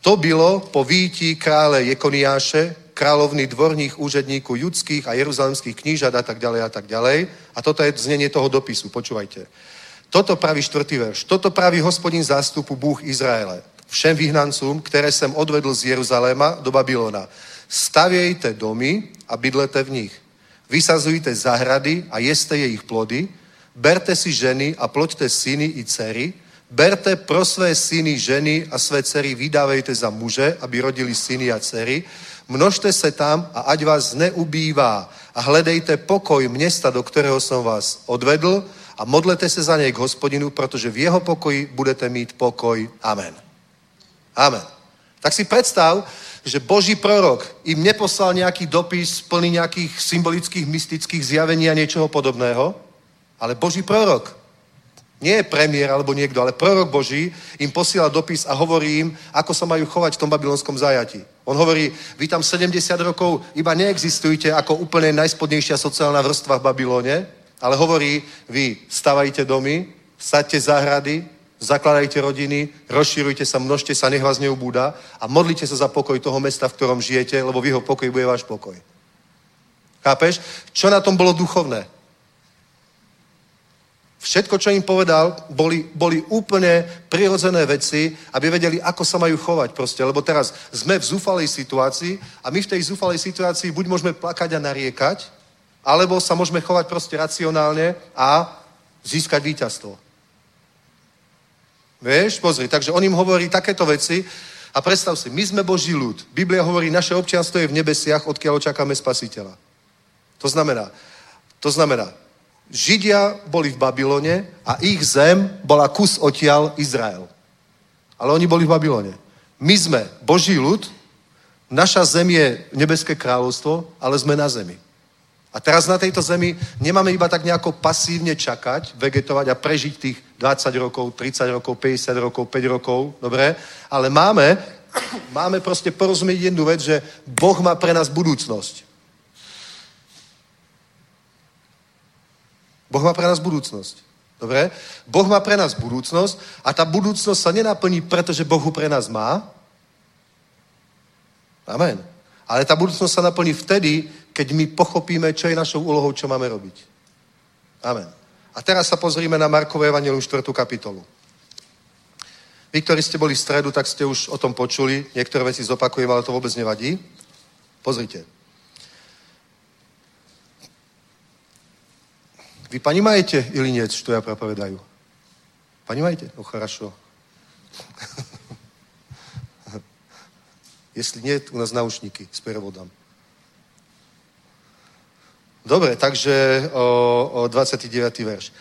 S3: To bylo po výjití krále Jekoniáše, královný dvorních úředníků judských a jeruzalemských knížat a tak ďalej a tak ďalej. A toto je znenie toho dopisu, počúvajte. Toto praví štvrtý verš. Toto praví hospodin zástupu Bůh Izraele. Všem vyhnancům, které jsem odvedl z Jeruzaléma do Babylona. Stavějte domy a bydlete v nich. Vysazujte zahrady a jeste jejich plody. Berte si ženy a ploďte syny i dcery. Berte pro své syny ženy a své dcery vydávejte za muže, aby rodili syny a dcery. Množte se tam a ať vás neubývá a hledejte pokoj města, do kterého jsem vás odvedl, a modlete se za něj k hospodinu, protože v jeho pokoji budete mít pokoj. Amen. Amen. Tak si predstav, že Boží prorok im neposlal nejaký dopis plný nejakých symbolických, mystických zjavení a niečoho podobného, ale Boží prorok, nie je premiér alebo niekto, ale prorok Boží im posiela dopis a hovorí im, ako sa majú chovať v tom babylonskom zajati. On hovorí, vy tam 70 rokov iba neexistujete ako úplne najspodnejšia sociálna vrstva v Babylone, ale hovorí, vy stavajte domy, saďte záhrady, zakladajte rodiny, rozširujte sa, množte sa, nech vás neubúda a modlite sa za pokoj toho mesta, v ktorom žijete, lebo v jeho pokoji bude váš pokoj. Chápeš? Čo na tom bolo duchovné? Všetko, čo im povedal, boli, boli úplne prirodzené veci, aby vedeli, ako sa majú chovať proste. Lebo teraz sme v zúfalej situácii a my v tej zúfalej situácii buď môžeme plakať a nariekať, alebo sa môžeme chovať proste racionálne a získať víťazstvo. Vieš, pozri, takže on im hovorí takéto veci a predstav si, my sme Boží ľud. Biblia hovorí, naše občianstvo je v nebesiach, odkiaľ očakáme spasiteľa. To znamená, to znamená, Židia boli v Babylone a ich zem bola kus odtiaľ Izrael. Ale oni boli v Babylone. My sme Boží ľud, naša zem je nebeské kráľovstvo, ale sme na zemi. A teraz na tejto zemi nemáme iba tak nejako pasívne čakať, vegetovať a prežiť tých 20 rokov, 30 rokov, 50 rokov, 5 rokov, dobre? Ale máme, máme proste porozumieť jednu vec, že Boh má pre nás budúcnosť. Boh má pre nás budúcnosť. Dobre? Boh má pre nás budúcnosť a tá budúcnosť sa nenaplní, pretože Boh ho pre nás má. Amen. Ale tá budúcnosť sa naplní vtedy, keď my pochopíme, čo je našou úlohou, čo máme robiť. Amen. A teraz sa pozrime na Markové Evangelium 4. kapitolu. Vy, ktorí ste boli v stredu, tak ste už o tom počuli. Niektoré veci zopakujem, ale to vôbec nevadí. Pozrite. Vy понимаете или нет, что я проповедаю? Понимаете? Ну, хорошо. Если нет, у нас наушники с переводом. Dobre, takže o, o 29. verš.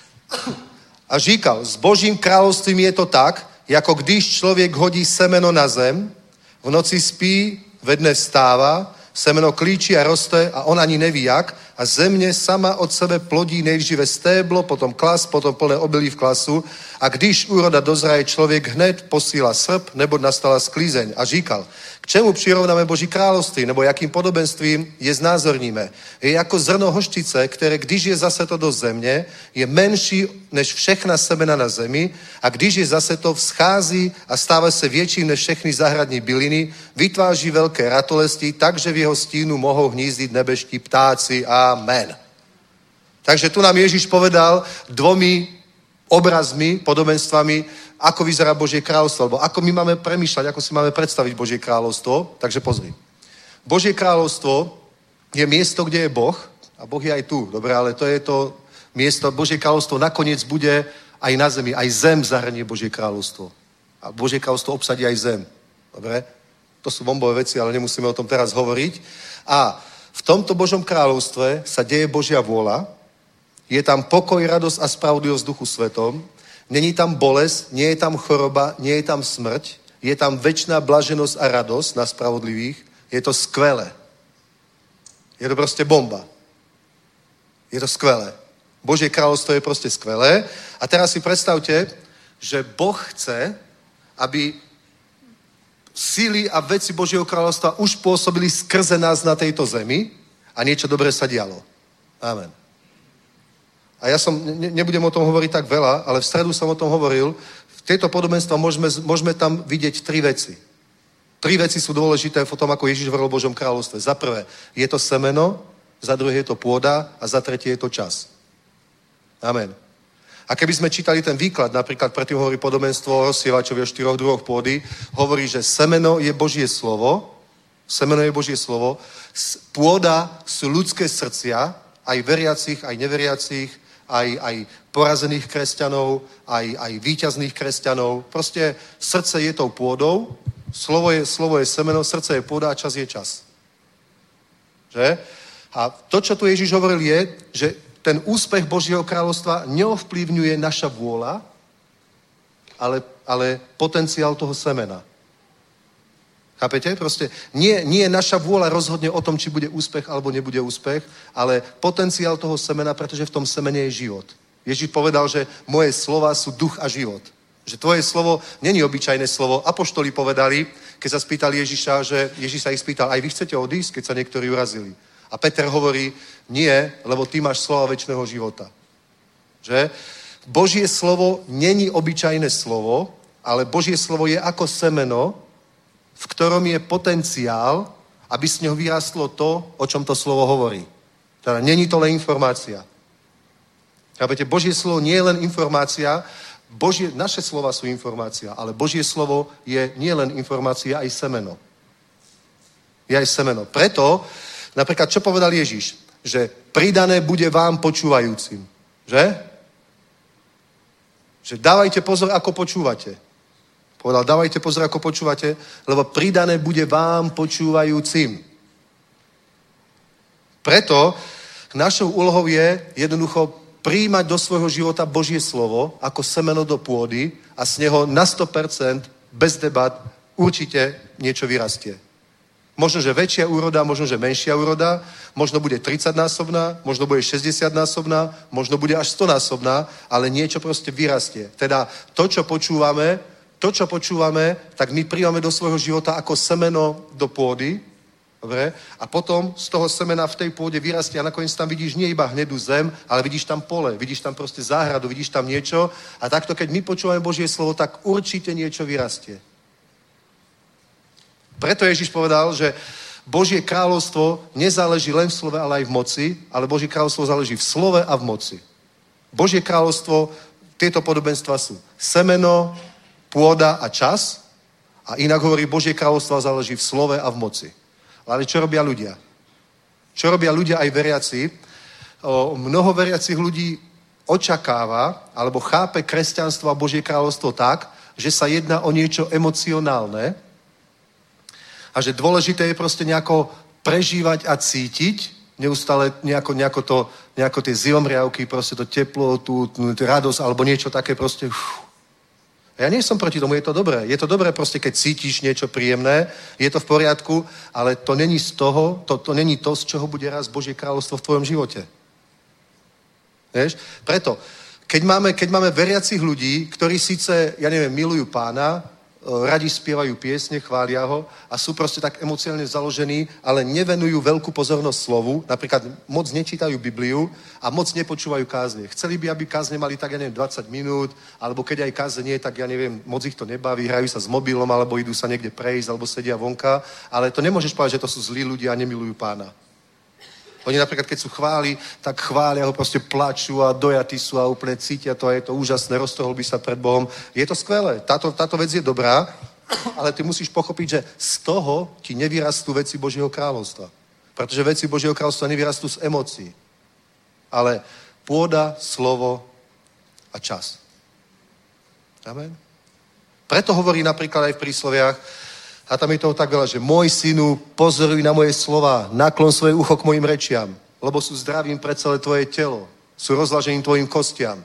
S3: A říkal, s Božím kráľovstvím je to tak, jako když člověk hodí semeno na zem, v noci spí, ve dne vstává, semeno klíčí a roste a on ani neví jak a země sama od sebe plodí nejdříve stéblo, potom klas, potom plné obilí v klasu a když úroda dozraje, člověk hned posílá srp, nebo nastala sklízeň. A říkal, čemu přirovnáme Boží království, nebo jakým podobenstvím je znázorníme. Je jako zrno hoštice, které když je zaseto do země, je menší než všechna semena na zemi a když je zaseto, vzchází a stává se větším než všechny zahradní byliny, vytváří velké ratolesti, takže v jeho stínu mohou hnízdit nebeští ptáci. Amen. Takže tu nám Ježíš povedal dvomi obrazmi, podobenstvami, ako vyzerá Božie kráľovstvo, alebo ako my máme premýšľať, ako si máme predstaviť Božie kráľovstvo. Takže pozri. Božie kráľovstvo je miesto, kde je Boh, a Boh je aj tu, dobre, ale to je to miesto, Božie kráľovstvo nakoniec bude aj na zemi, aj zem zahrnie Božie kráľovstvo. A Božie kráľovstvo obsadí aj zem. Dobre? To sú bombové veci, ale nemusíme o tom teraz hovoriť. A v tomto Božom kráľovstve sa deje Božia vôľa, je tam pokoj, radosť a spravodlivosť v duchu svetom, není tam bolest, nie je tam choroba, nie je tam smrť, je tam väčšiná blaženosť a radosť na spravodlivých, je to skvelé. Je to proste bomba. Je to skvelé. Božie kráľovstvo je proste skvelé. A teraz si predstavte, že Boh chce, aby síly a veci Božieho kráľovstva už pôsobili skrze nás na tejto zemi a niečo dobré sa dialo. Amen. A ja som, ne, nebudem o tom hovoriť tak veľa, ale v stredu som o tom hovoril. V tejto podobenstva môžeme, môžeme tam vidieť tri veci. Tri veci sú dôležité v tom, ako Ježiš hovoril Božom kráľovstve. Za prvé, je to semeno, za druhé je to pôda a za tretie je to čas. Amen. A keby sme čítali ten výklad, napríklad predtým hovorí podobenstvo o rozsievačovi o štyroch druhoch pôdy, hovorí, že semeno je Božie slovo, semeno je Božie slovo, pôda sú ľudské srdcia, aj veriacich, aj neveriacich, aj, aj porazených kresťanov, aj, aj víťazných kresťanov. Proste srdce je tou pôdou, slovo je, slovo je semeno, srdce je pôda a čas je čas. Že? A to, čo tu Ježiš hovoril, je, že ten úspech Božieho kráľovstva neovplyvňuje naša vôľa, ale, ale potenciál toho semena. Chápete? Proste nie, nie naša vôľa rozhodne o tom, či bude úspech alebo nebude úspech, ale potenciál toho semena, pretože v tom semene je život. Ježíš povedal, že moje slova sú duch a život. Že tvoje slovo není obyčajné slovo. Apoštoli povedali, keď sa spýtali Ježiša, že Ježíš sa ich spýtal, aj vy chcete odísť, keď sa niektorí urazili. A Peter hovorí, nie, lebo ty máš slova väčšného života. Že? Božie slovo není obyčajné slovo, ale Božie slovo je ako semeno, v ktorom je potenciál, aby z neho vyrastlo to, o čom to slovo hovorí. Teda není to len informácia. Chápete, Božie slovo nie je len informácia, Božie, naše slova sú informácia, ale Božie slovo je nie len informácia, aj semeno. Je aj semeno. Preto, napríklad, čo povedal Ježiš? Že pridané bude vám počúvajúcim. Že? Že dávajte pozor, ako počúvate. Povedal, dávajte pozor, ako počúvate, lebo pridané bude vám počúvajúcim. Preto našou úlohou je jednoducho príjmať do svojho života Božie slovo ako semeno do pôdy a z neho na 100% bez debat určite niečo vyrastie. Možno, že väčšia úroda, možno, že menšia úroda, možno bude 30-násobná, možno bude 60-násobná, možno bude až 100-násobná, ale niečo proste vyrastie. Teda to, čo počúvame, to, čo počúvame, tak my príjmame do svojho života ako semeno do pôdy, dobre? A potom z toho semena v tej pôde vyrastie a nakoniec tam vidíš nie iba hnedú zem, ale vidíš tam pole, vidíš tam proste záhradu, vidíš tam niečo a takto, keď my počúvame Božie slovo, tak určite niečo vyrastie. Preto Ježiš povedal, že Božie kráľovstvo nezáleží len v slove, ale aj v moci, ale Božie kráľovstvo záleží v slove a v moci. Božie kráľovstvo, tieto podobenstva sú semeno, pôda a čas. A inak hovorí, Božie kráľovstvo záleží v slove a v moci. Ale čo robia ľudia? Čo robia ľudia aj veriaci? O, mnoho veriacich ľudí očakáva alebo chápe kresťanstvo a Božie kráľovstvo tak, že sa jedná o niečo emocionálne a že dôležité je proste nejako prežívať a cítiť, neustále nejako, nejako, to, nejako tie zilomriavky, proste to teplo, tú, tú, tú radosť alebo niečo také proste... Uf, ja nie som proti tomu, je to dobré. Je to dobré proste, keď cítiš niečo príjemné, je to v poriadku, ale to není z toho, to, to není to, z čoho bude raz Božie kráľovstvo v tvojom živote. Vieš? Preto, keď máme, keď máme veriacich ľudí, ktorí síce, ja neviem, milujú pána, radi spievajú piesne, chvália ho a sú proste tak emocionálne založení, ale nevenujú veľkú pozornosť slovu, napríklad moc nečítajú Bibliu a moc nepočúvajú kázne. Chceli by, aby kázne mali tak, ja neviem, 20 minút, alebo keď aj kázne nie, tak ja neviem, moc ich to nebaví, hrajú sa s mobilom, alebo idú sa niekde prejsť, alebo sedia vonka, ale to nemôžeš povedať, že to sú zlí ľudia a nemilujú pána. Oni napríklad, keď sú chváli, tak chvália ho, proste plačú a dojatí sú a úplne cítia to a je to úžasné, roztohol by sa pred Bohom. Je to skvelé, táto, táto vec je dobrá, ale ty musíš pochopiť, že z toho ti nevyrastú veci Božieho kráľovstva. Pretože veci Božieho kráľovstva nevyrastú z emócií. Ale pôda, slovo a čas. Amen. Preto hovorí napríklad aj v prísloviach, a tam je toho tak veľa, že môj synu, pozoruj na moje slova, naklon svoje ucho k mojim rečiam, lebo sú zdravím pre celé tvoje telo, sú rozlažením tvojim kostiam.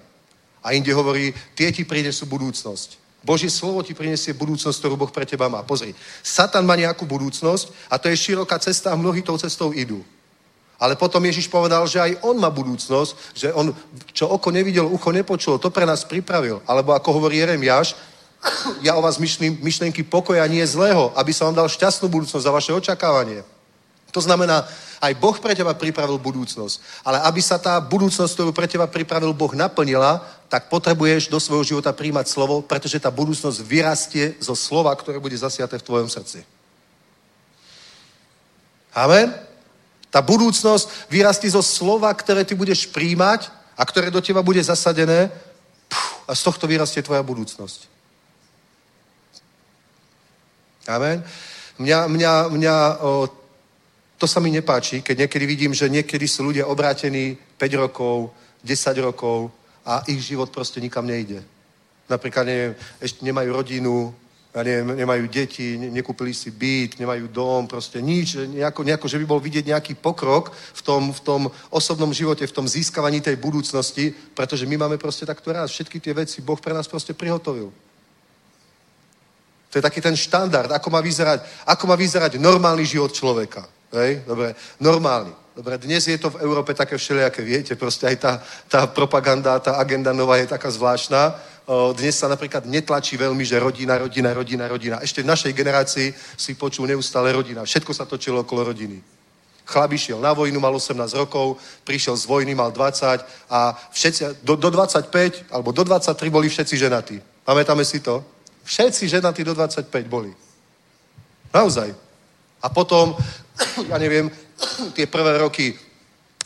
S3: A inde hovorí, tie ti prinesú budúcnosť. Božie slovo ti prinesie budúcnosť, ktorú Boh pre teba má. Pozri, Satan má nejakú budúcnosť a to je široká cesta a mnohí tou cestou idú. Ale potom Ježiš povedal, že aj on má budúcnosť, že on, čo oko nevidel, ucho nepočulo, to pre nás pripravil. Alebo ako hovorí Jeremiáš, ja o vás myšlím myšlenky pokoja, nie zlého, aby som vám dal šťastnú budúcnosť za vaše očakávanie. To znamená, aj Boh pre teba pripravil budúcnosť. Ale aby sa tá budúcnosť, ktorú pre teba pripravil Boh, naplnila, tak potrebuješ do svojho života príjmať slovo, pretože tá budúcnosť vyrastie zo slova, ktoré bude zasiaté v tvojom srdci. Amen? Tá budúcnosť vyrastí zo slova, ktoré ty budeš príjmať a ktoré do teba bude zasadené a z tohto vyrastie tvoja budúcnosť. Amen. Mňa, mňa, mňa o, to sa mi nepáči, keď niekedy vidím, že niekedy sú ľudia obrátení 5 rokov, 10 rokov a ich život proste nikam nejde. Napríklad, neviem, ešte nemajú rodinu, ja neviem, nemajú deti, ne, nekúpili si byt, nemajú dom, proste nič, nejako, nejako, že by bol vidieť nejaký pokrok v tom, v tom osobnom živote, v tom získavaní tej budúcnosti, pretože my máme proste takto raz. Všetky tie veci Boh pre nás proste prihotovil. To je taký ten štandard, ako má vyzerať, ako má vyzerať normálny život človeka. Hej? Dobre, normálny. Dobre, dnes je to v Európe také všelijaké, viete, proste aj tá, tá propaganda, tá agenda nová je taká zvláštna. Dnes sa napríklad netlačí veľmi, že rodina, rodina, rodina, rodina. Ešte v našej generácii si počul neustále rodina. Všetko sa točilo okolo rodiny. Chlap išiel na vojnu, mal 18 rokov, prišiel z vojny, mal 20 a všetci, do, do 25 alebo do 23 boli všetci ženatí. Pamätáme si to? Všetci ženatí do 25 boli. Naozaj. A potom, ja neviem, tie prvé roky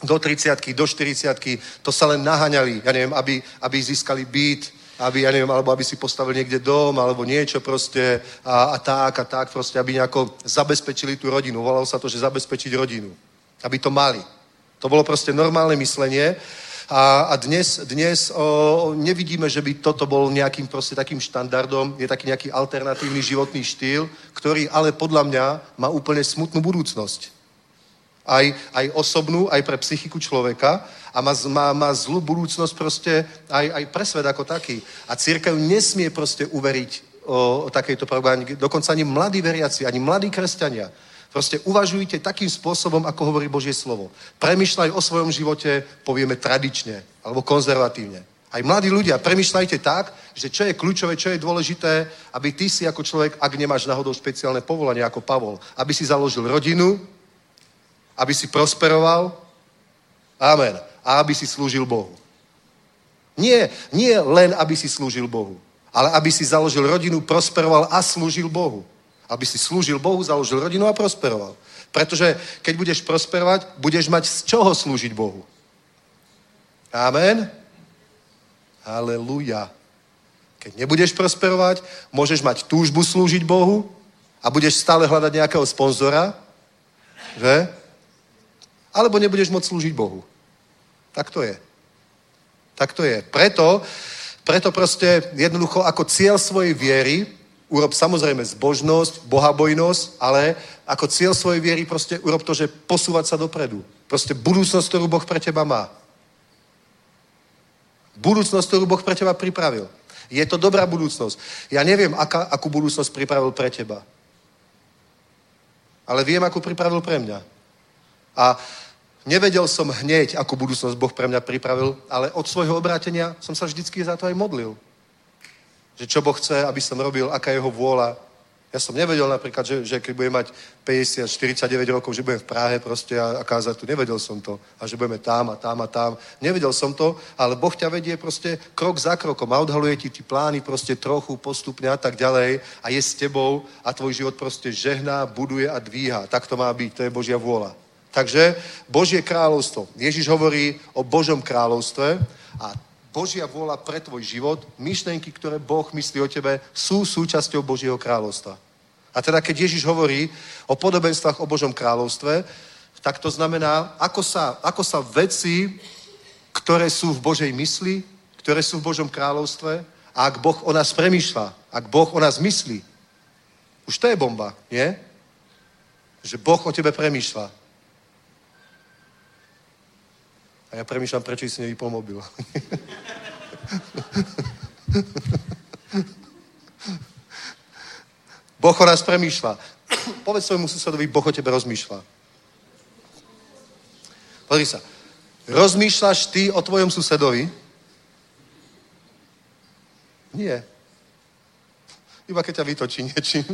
S3: do 30 do 40 to sa len naháňali, ja neviem, aby, aby získali byt, aby, ja neviem, alebo aby si postavil niekde dom, alebo niečo proste a, a tak a tak proste, aby nejako zabezpečili tú rodinu. Volalo sa to, že zabezpečiť rodinu. Aby to mali. To bolo proste normálne myslenie a, a dnes, dnes o, nevidíme, že by toto bol nejakým proste takým štandardom, je taký nejaký alternatívny životný štýl, ktorý ale podľa mňa má úplne smutnú budúcnosť. Aj, aj osobnú, aj pre psychiku človeka a má, má, má zlú budúcnosť proste aj, aj pre svet ako taký. A církev nesmie proste uveriť o, o takejto propagande. Dokonca ani mladí veriaci, ani mladí kresťania Proste uvažujte takým spôsobom, ako hovorí Božie slovo. Premýšľaj o svojom živote, povieme tradične alebo konzervatívne. Aj mladí ľudia, premýšľajte tak, že čo je kľúčové, čo je dôležité, aby ty si ako človek, ak nemáš náhodou špeciálne povolanie ako Pavol, aby si založil rodinu, aby si prosperoval, amen, a aby si slúžil Bohu. Nie, nie len, aby si slúžil Bohu, ale aby si založil rodinu, prosperoval a slúžil Bohu. Aby si slúžil Bohu, založil rodinu a prosperoval. Pretože keď budeš prosperovať, budeš mať z čoho slúžiť Bohu. Amen. Aleluja. Keď nebudeš prosperovať, môžeš mať túžbu slúžiť Bohu a budeš stále hľadať nejakého sponzora, že? Alebo nebudeš môcť slúžiť Bohu. Tak to je. Tak to je. Preto, preto proste jednoducho ako cieľ svojej viery urob samozrejme zbožnosť, bohabojnosť, ale ako cieľ svojej viery proste urob to, že posúvať sa dopredu. Proste budúcnosť, ktorú Boh pre teba má. Budúcnosť, ktorú Boh pre teba pripravil. Je to dobrá budúcnosť. Ja neviem, aká, akú budúcnosť pripravil pre teba. Ale viem, akú pripravil pre mňa. A nevedel som hneď, akú budúcnosť Boh pre mňa pripravil, ale od svojho obrátenia som sa vždycky za to aj modlil Že čo Boh chce, aby som robil, aká je jeho vôľa. Ja som nevedel napríklad, že, že keď budem mať 50, 49 rokov, že budem v Prahe proste a, a kázať tu. Nevedel som to. A že budeme tam a tam a tam. Nevedel som to, ale Boh ťa vedie proste krok za krokom a odhaluje ti tí plány proste trochu postupne a tak ďalej a je s tebou a tvoj život proste žehná, buduje a dvíha. Tak to má byť, to je Božia vôľa. Takže Božie kráľovstvo. Ježiš hovorí o Božom kráľovstve a Božia vôľa pre tvoj život, myšlenky, ktoré Boh myslí o tebe, sú súčasťou Božieho kráľovstva. A teda, keď Ježiš hovorí o podobenstvách o Božom kráľovstve, tak to znamená, ako sa, ako sa veci, ktoré sú v Božej mysli, ktoré sú v Božom kráľovstve, a ak Boh o nás premýšľa, ak Boh o nás myslí, už to je bomba, nie? Že Boh o tebe premýšľa. A ja premýšľam, prečo si nevypol mobil. boh o nás premýšľa. Povedz svojmu susedovi, Boh o tebe rozmýšľa. Pozri sa. Rozmýšľaš ty o tvojom susedovi? Nie. Iba keď ťa vytočí niečím.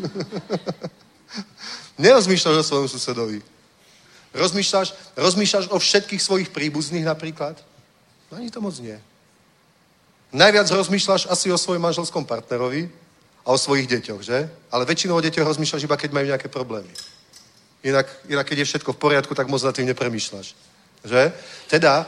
S3: Nerozmýšľaš o svojom susedovi. Rozmýšľaš, rozmýšľaš o všetkých svojich príbuzných napríklad? No ani to moc nie. Najviac rozmýšľaš asi o svojom manželskom partnerovi a o svojich deťoch, že? Ale väčšinou o deťoch rozmýšľaš iba, keď majú nejaké problémy. Inak, inak keď je všetko v poriadku, tak moc nad tým nepremýšľaš. Že? Teda,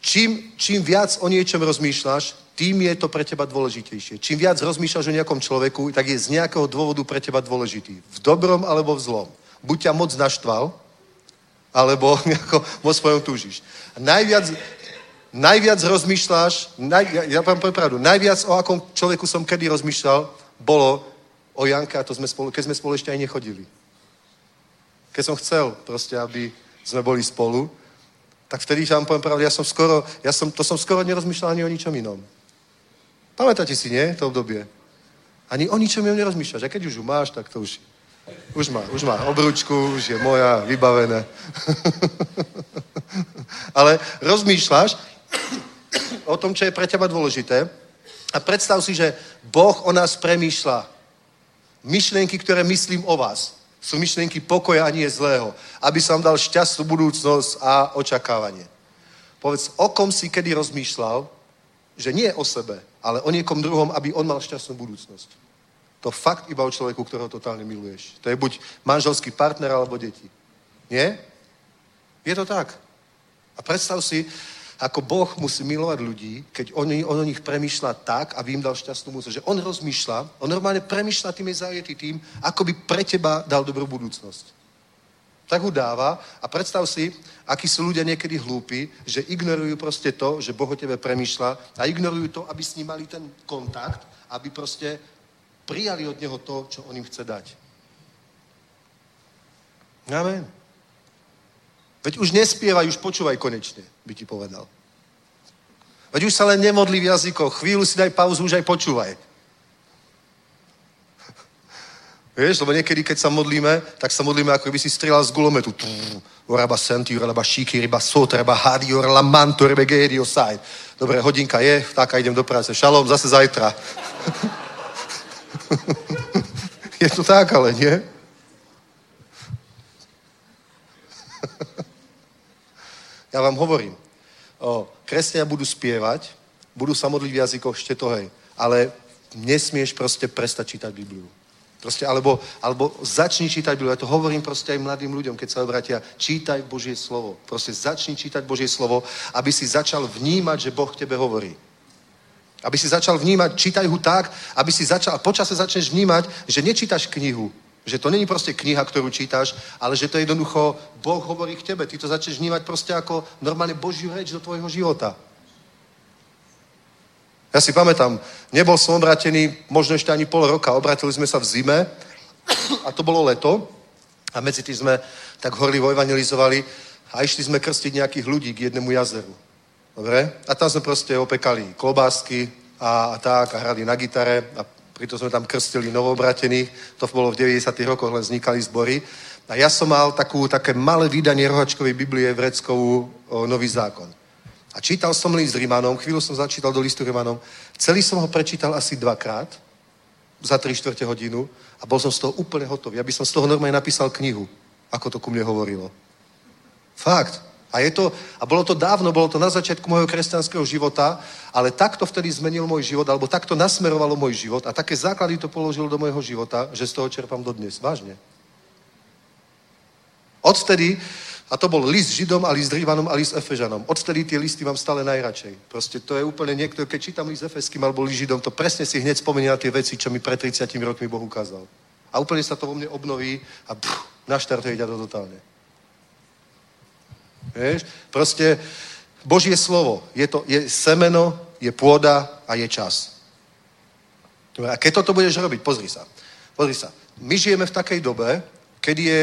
S3: čím, čím viac o niečom rozmýšľaš, tým je to pre teba dôležitejšie. Čím viac rozmýšľaš o nejakom človeku, tak je z nejakého dôvodu pre teba dôležitý. V dobrom alebo v zlom. Buď ťa moc naštval, alebo nejako vo svojom túžiš. Najviac, najviac rozmýšľaš, naj, ja, vám poviem pravdu, najviac o akom človeku som kedy rozmýšľal, bolo o Janke a to sme spolu, keď sme spolu ešte aj nechodili. Keď som chcel proste, aby sme boli spolu, tak vtedy, vám poviem pravdu, ja som skoro, ja som, to som skoro nerozmýšľal ani o ničom inom. Pamätáte si, nie? To obdobie. Ani o ničom inom nerozmýšľaš. A keď už ju máš, tak to už už má, už má obručku, už je moja, vybavené. Ale rozmýšľaš o tom, čo je pre teba dôležité a predstav si, že Boh o nás premýšľa. Myšlienky, ktoré myslím o vás, sú myšlienky pokoja a nie zlého. Aby som dal šťastnú budúcnosť a očakávanie. Povedz, o kom si kedy rozmýšľal, že nie o sebe, ale o niekom druhom, aby on mal šťastnú budúcnosť. To fakt iba o človeku, ktorého totálne miluješ. To je buď manželský partner alebo deti. Nie? Je to tak. A predstav si, ako Boh musí milovať ľudí, keď on, on o nich premýšľa tak, aby im dal šťastnú múdrosť. Že on rozmýšľa, on normálne premýšľa tým je tým, ako by pre teba dal dobrú budúcnosť. Tak ho dáva a predstav si, akí sú ľudia niekedy hlúpi, že ignorujú proste to, že Boh o tebe premýšľa a ignorujú to, aby s ním mali ten kontakt, aby proste prijali od Neho to, čo On im chce dať. Amen. Veď už nespievaj, už počúvaj konečne, by ti povedal. Veď už sa len nemodli v jazykoch, chvíľu si daj pauzu, už aj počúvaj. Vieš, lebo niekedy, keď sa modlíme, tak sa modlíme, ako by si strieľal z gulometu. Oraba senti, oraba šíky, ryba sot, ryba hadi, oraba manto, ryba side. Dobre, hodinka je, tak a idem do práce. Šalom, zase zajtra. Je to tak, ale nie? Ja vám hovorím, o, kresťania budú spievať, budú sa modliť v jazykoch štetohej, ale nesmieš proste prestať čítať Bibliu. Proste, alebo, alebo začni čítať Bibliu. Ja to hovorím proste aj mladým ľuďom, keď sa obratia. Čítaj Božie slovo. Proste začni čítať Božie slovo, aby si začal vnímať, že Boh tebe hovorí. Aby si začal vnímať, čítaj ho tak, aby si začal, počase začneš vnímať, že nečítaš knihu, že to není proste kniha, ktorú čítaš, ale že to je jednoducho, Boh hovorí k tebe. Ty to začneš vnímať proste ako normálne Božiu reč do tvojho života. Ja si pamätám, nebol som obratený možno ešte ani pol roka, obratili sme sa v zime a to bolo leto a medzi tým sme tak horlivo evangelizovali a išli sme krstiť nejakých ľudí k jednému jazeru. Dobre? A tam sme proste opekali klobásky a, a tak a hrali na gitare a pritom sme tam krstili novoobratených. To bolo v 90. rokoch, len vznikali zbory. A ja som mal takú, také malé vydanie rohačkovej Biblie vreckovú o Nový zákon. A čítal som list Rimanom, chvíľu som začítal do listu Rimanom, celý som ho prečítal asi dvakrát, za 3 čtvrte hodinu a bol som z toho úplne hotový. Ja by som z toho normálne napísal knihu, ako to ku mne hovorilo. Fakt. A, je to, a bolo to dávno, bolo to na začiatku môjho kresťanského života, ale takto vtedy zmenil môj život, alebo takto nasmerovalo môj život a také základy to položilo do môjho života, že z toho čerpám dodnes. Vážne. Odvtedy a to bol list Židom a list Rívanom a list Efežanom. Odvtedy tie listy mám stále najradšej. Proste to je úplne niekto, keď čítam list Efeským alebo list Židom, to presne si hneď spomenia tie veci, čo mi pred 30 rokmi Boh ukázal. A úplne sa to vo mne obnoví a pff, naštartuje ťa to totálne. Vieš? Proste Božie slovo je, to, je semeno, je pôda a je čas. A keď toto budeš robiť, pozri sa. Pozri sa. My žijeme v takej dobe, kedy je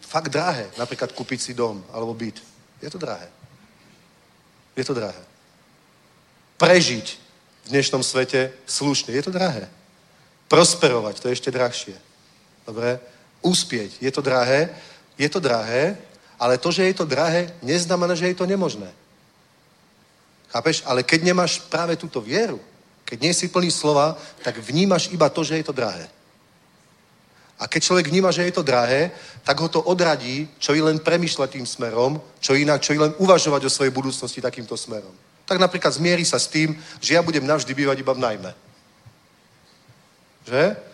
S3: fakt drahé. Napríklad kúpiť si dom alebo byt. Je to drahé. Je to drahé. Prežiť v dnešnom svete slušne. Je to drahé. Prosperovať, to je ešte drahšie. Dobre? Úspieť, je to drahé. Je to drahé, ale to, že je to drahé, neznamená, že je to nemožné. Chápeš? Ale keď nemáš práve túto vieru, keď nie si plný slova, tak vnímaš iba to, že je to drahé. A keď človek vníma, že je to drahé, tak ho to odradí, čo i len premyšľať tým smerom, čo inak, čo i len uvažovať o svojej budúcnosti takýmto smerom. Tak napríklad zmierí sa s tým, že ja budem navždy bývať iba v najmä. Že?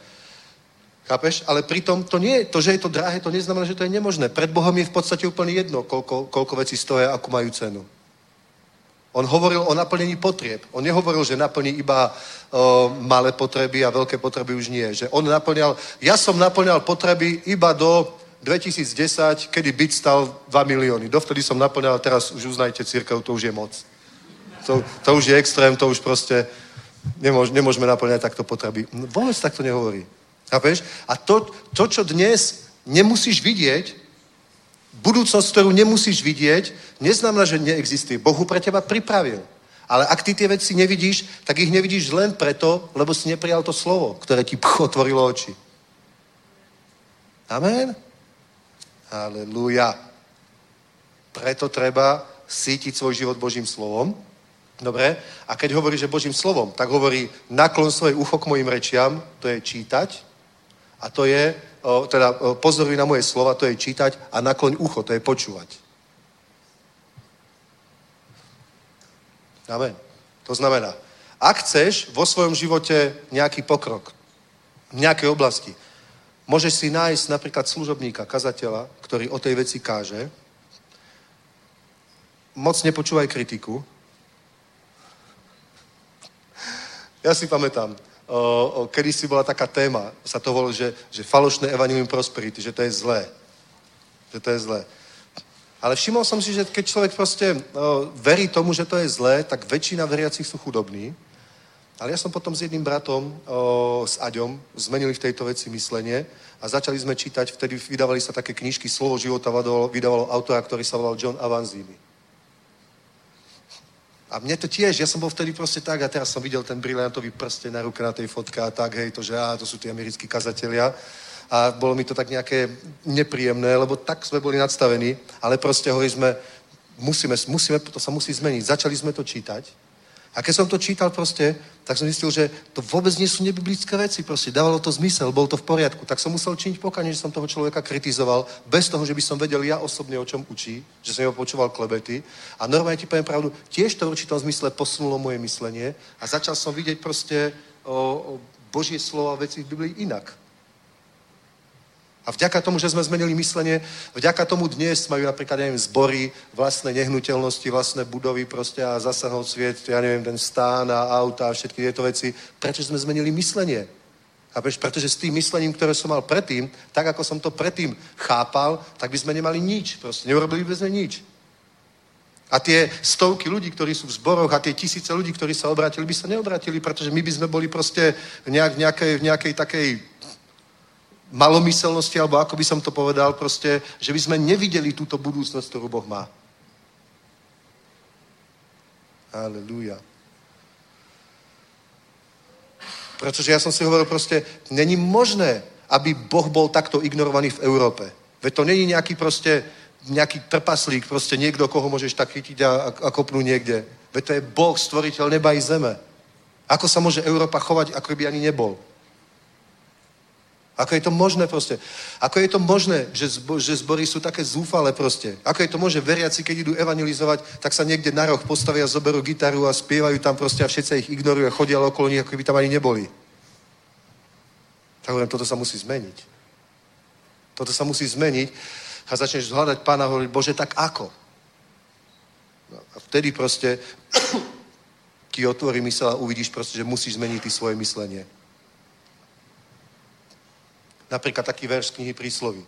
S3: Chápeš? Ale pritom to nie, to, že je to drahé, to neznamená, že to je nemožné. Pred Bohom je v podstate úplne jedno, koľko, koľko vecí stojí, akú majú cenu. On hovoril o naplnení potrieb. On nehovoril, že naplní iba o, malé potreby a veľké potreby už nie. Že on naplňal, ja som naplňal potreby iba do 2010, kedy byt stal 2 milióny. Dovtedy som naplňal, teraz už uznajte církev, to už je moc. To, to už je extrém, to už proste nemôž, nemôžeme naplňať takto potreby. No, vôbec takto nehovorí. Chápeš? A to, to, čo dnes nemusíš vidieť, budúcnosť, ktorú nemusíš vidieť, neznamená, že neexistuje. Bohu pre teba pripravil. Ale ak ty tie veci nevidíš, tak ich nevidíš len preto, lebo si neprijal to slovo, ktoré ti otvorilo oči. Amen? Halelúja. Preto treba sítiť svoj život Božím slovom. Dobre? A keď hovorí, že Božím slovom, tak hovorí naklon svoje ucho k mojim rečiam, to je čítať. A to je teda pozoruj na moje slova, to je čítať a nakloň ucho, to je počúvať. Amen. To znamená, ak chceš vo svojom živote nejaký pokrok v nejakej oblasti, môžeš si nájsť napríklad služobníka, kazateľa, ktorý o tej veci káže, moc nepočúvaj kritiku. Ja si pamätám, kedy si bola taká téma, sa to volalo, že, že falošné evangelium prosperity, že to je zlé. Že to je zlé. Ale všimol som si, že keď človek proste verí tomu, že to je zlé, tak väčšina veriacich sú chudobní. Ale ja som potom s jedným bratom, o, s Aďom, zmenili v tejto veci myslenie a začali sme čítať, vtedy vydávali sa také knižky Slovo života, vydávalo autora, ktorý sa volal John Avanzini. A mne to tiež, ja som bol vtedy proste tak a teraz som videl ten briliantový prste na ruke na tej fotke a tak, hej, to, že á, to sú tí americkí kazatelia. A bolo mi to tak nejaké nepríjemné, lebo tak sme boli nadstavení, ale proste hovorili sme, musíme, musíme, to sa musí zmeniť. Začali sme to čítať a keď som to čítal proste, tak som zistil, že to vôbec nie sú nebiblické veci. Proste dávalo to zmysel, bol to v poriadku. Tak som musel činiť pokanie, že som toho človeka kritizoval, bez toho, že by som vedel ja osobne, o čom učí, že som jeho počúval klebety. A normálne ti poviem pravdu, tiež to v určitom zmysle posunulo moje myslenie a začal som vidieť proste o, o Božie slova veci v Biblii inak. A vďaka tomu, že sme zmenili myslenie, vďaka tomu dnes majú napríklad, neviem, zbory, vlastné nehnuteľnosti, vlastné budovy proste a zasahol sviet, ja neviem, ten stán a auta a všetky tieto veci. Prečo sme zmenili myslenie? Chápeš? Pretože s tým myslením, ktoré som mal predtým, tak ako som to predtým chápal, tak by sme nemali nič. Proste neurobili by sme nič. A tie stovky ľudí, ktorí sú v zboroch a tie tisíce ľudí, ktorí sa obratili, by sa neobratili, pretože my by sme boli proste nejak, v, nejakej, v nejakej takej malomyselnosti, alebo ako by som to povedal, proste, že by sme nevideli túto budúcnosť, ktorú Boh má. Aleluja. Pretože ja som si hovoril proste, není možné, aby Boh bol takto ignorovaný v Európe. Veď to není nejaký proste nejaký trpaslík, proste niekto, koho môžeš tak chytiť a, a, a kopnúť niekde. Veď to je Boh, stvoriteľ neba i zeme. Ako sa môže Európa chovať, ako by ani nebol? Ako je to možné proste? Ako je to možné, že, zbo, že zbory sú také zúfale proste? Ako je to možné, veriaci, keď idú evangelizovať, tak sa niekde na roh postavia, zoberú gitaru a spievajú tam proste a všetci ich ignorujú a chodia okolo nich, ako by tam ani neboli. Tak hovorím, toto sa musí zmeniť. Toto sa musí zmeniť a začneš hľadať pána a hovoriť, Bože, tak ako? No, a vtedy proste ti otvorí mysel a uvidíš proste, že musíš zmeniť ty svoje myslenie. Napríklad taký verš knihy Prísloví.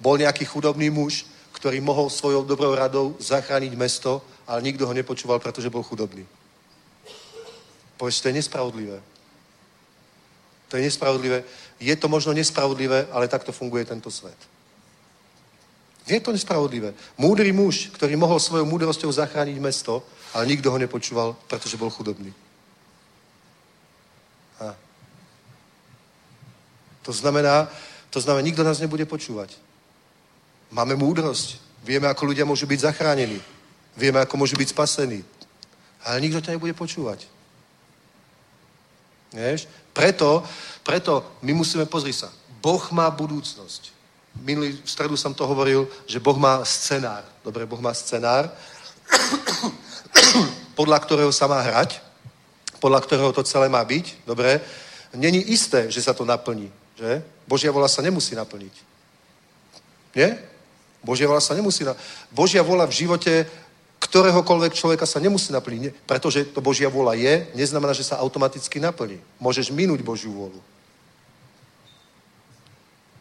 S3: Bol nejaký chudobný muž, ktorý mohol svojou dobrou radou zachrániť mesto, ale nikto ho nepočúval, pretože bol chudobný. Povieš, to je nespravodlivé. To je nespravodlivé. Je to možno nespravodlivé, ale takto funguje tento svet. Je to nespravodlivé. Múdry muž, ktorý mohol svojou múdrosťou zachrániť mesto, ale nikto ho nepočúval, pretože bol chudobný. To znamená, to znamená, nikto nás nebude počúvať. Máme múdrosť. Vieme, ako ľudia môžu byť zachránení. Vieme, ako môžu byť spasení. Ale nikto ťa nebude počúvať. Vieš? Preto, preto my musíme, pozri sa, Boh má budúcnosť. Minulý v stredu som to hovoril, že Boh má scenár. Dobre, Boh má scenár, podľa ktorého sa má hrať, podľa ktorého to celé má byť. Dobre, není isté, že sa to naplní. Že? Božia vola sa nemusí naplniť. Nie? Božia vola sa nemusí naplniť. Božia vola v živote ktoréhokoľvek človeka sa nemusí naplniť. Pretože to Božia vôľa je, neznamená, že sa automaticky naplní. Môžeš minúť Božiu vôľu.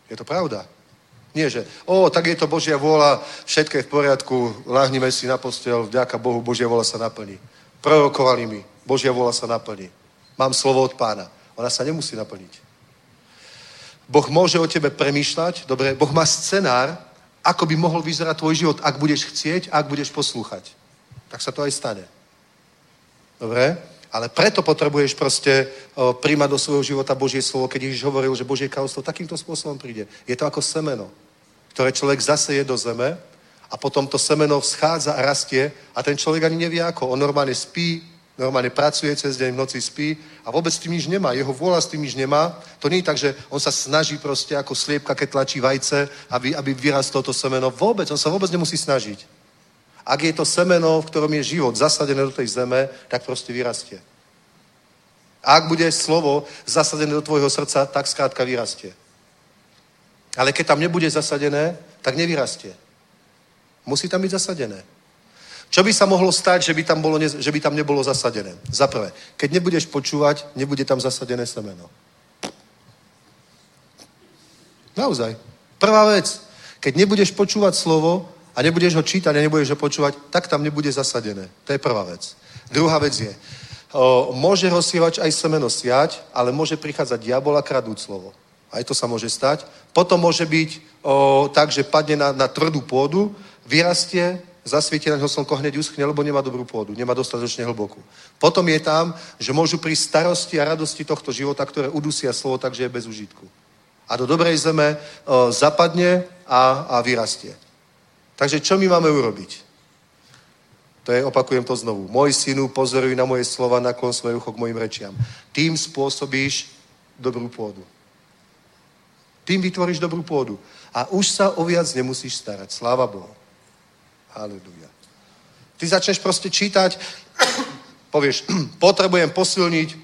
S3: Je to pravda. Nie, že o, tak je to Božia vôľa, všetko je v poriadku, láhnime si na postel, vďaka Bohu, Božia vôľa sa naplní. Prorokovali mi, Božia vôľa sa naplní. Mám slovo od pána. Ona sa nemusí naplniť. Boh môže o tebe premýšľať, dobre, Boh má scenár, ako by mohol vyzerať tvoj život, ak budeš chcieť, ak budeš poslúchať. Tak sa to aj stane. Dobre? Ale preto potrebuješ proste príjmať do svojho života Božie slovo, keď Ježiš hovoril, že Božie kráľovstvo takýmto spôsobom príde. Je to ako semeno, ktoré človek zaseje do zeme a potom to semeno vschádza a rastie a ten človek ani nevie ako. On normálne spí, normálne pracuje cez deň, v noci spí a vôbec s tým nič nemá. Jeho vôľa s tým nič nemá. To nie je tak, že on sa snaží proste ako sliepka, keď tlačí vajce, aby, aby vyrastlo to semeno. Vôbec, on sa vôbec nemusí snažiť. Ak je to semeno, v ktorom je život zasadené do tej zeme, tak proste vyrastie. A ak bude slovo zasadené do tvojho srdca, tak skrátka vyrastie. Ale keď tam nebude zasadené, tak nevyrastie. Musí tam byť zasadené. Čo by sa mohlo stať, že by tam, bolo, že by tam nebolo zasadené? Za prvé, keď nebudeš počúvať, nebude tam zasadené semeno. Naozaj. Prvá vec. Keď nebudeš počúvať slovo a nebudeš ho čítať a nebudeš ho počúvať, tak tam nebude zasadené. To je prvá vec. Druhá vec je, o, môže rozsievač aj semeno siať, ale môže prichádzať diabol a kradúť slovo. Aj to sa môže stať. Potom môže byť o, tak, že padne na, na tvrdú pôdu, vyrastie, zasvieti na ňo slnko, hneď uschne, lebo nemá dobrú pôdu, nemá dostatočne hlbokú. Potom je tam, že môžu prísť starosti a radosti tohto života, ktoré udusia slovo tak, že je bez užitku. A do dobrej zeme o, zapadne a, a vyrastie. Takže čo my máme urobiť? To je, opakujem to znovu. Môj synu, pozoruj na moje slova, naklon svoje ucho k mojim rečiam. Tým spôsobíš dobrú pôdu. Tým vytvoríš dobrú pôdu. A už sa o viac nemusíš starať. Sláva Bohu. Halleluja. Ty začneš proste čítať, povieš, potrebujem posilniť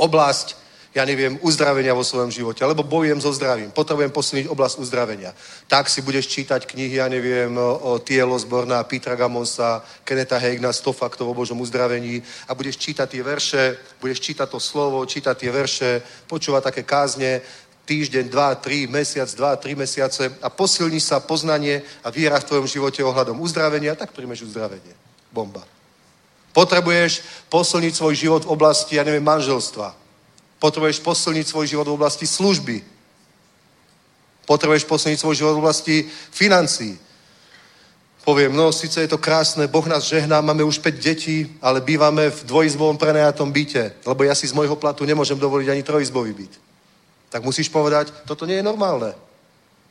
S3: oblasť, ja neviem, uzdravenia vo svojom živote, alebo bojujem so zdravím, potrebujem posilniť oblasť uzdravenia. Tak si budeš čítať knihy, ja neviem, o Tielo zborná, Petra Gamonsa, Keneta Hegna, 100 faktov o Božom uzdravení a budeš čítať tie verše, budeš čítať to slovo, čítať tie verše, počúvať také kázne, týždeň, dva, tri, mesiac, dva, tri mesiace a posilní sa poznanie a viera v tvojom živote ohľadom uzdravenia, tak príjmeš uzdravenie. Bomba. Potrebuješ posilniť svoj život v oblasti, ja neviem, manželstva. Potrebuješ posilniť svoj život v oblasti služby. Potrebuješ posilniť svoj život v oblasti financí. Poviem, no, síce je to krásne, Boh nás žehná, máme už 5 detí, ale bývame v dvojizbovom prenajatom byte, lebo ja si z môjho platu nemôžem dovoliť ani trojizbový byt tak musíš povedať, toto nie je normálne.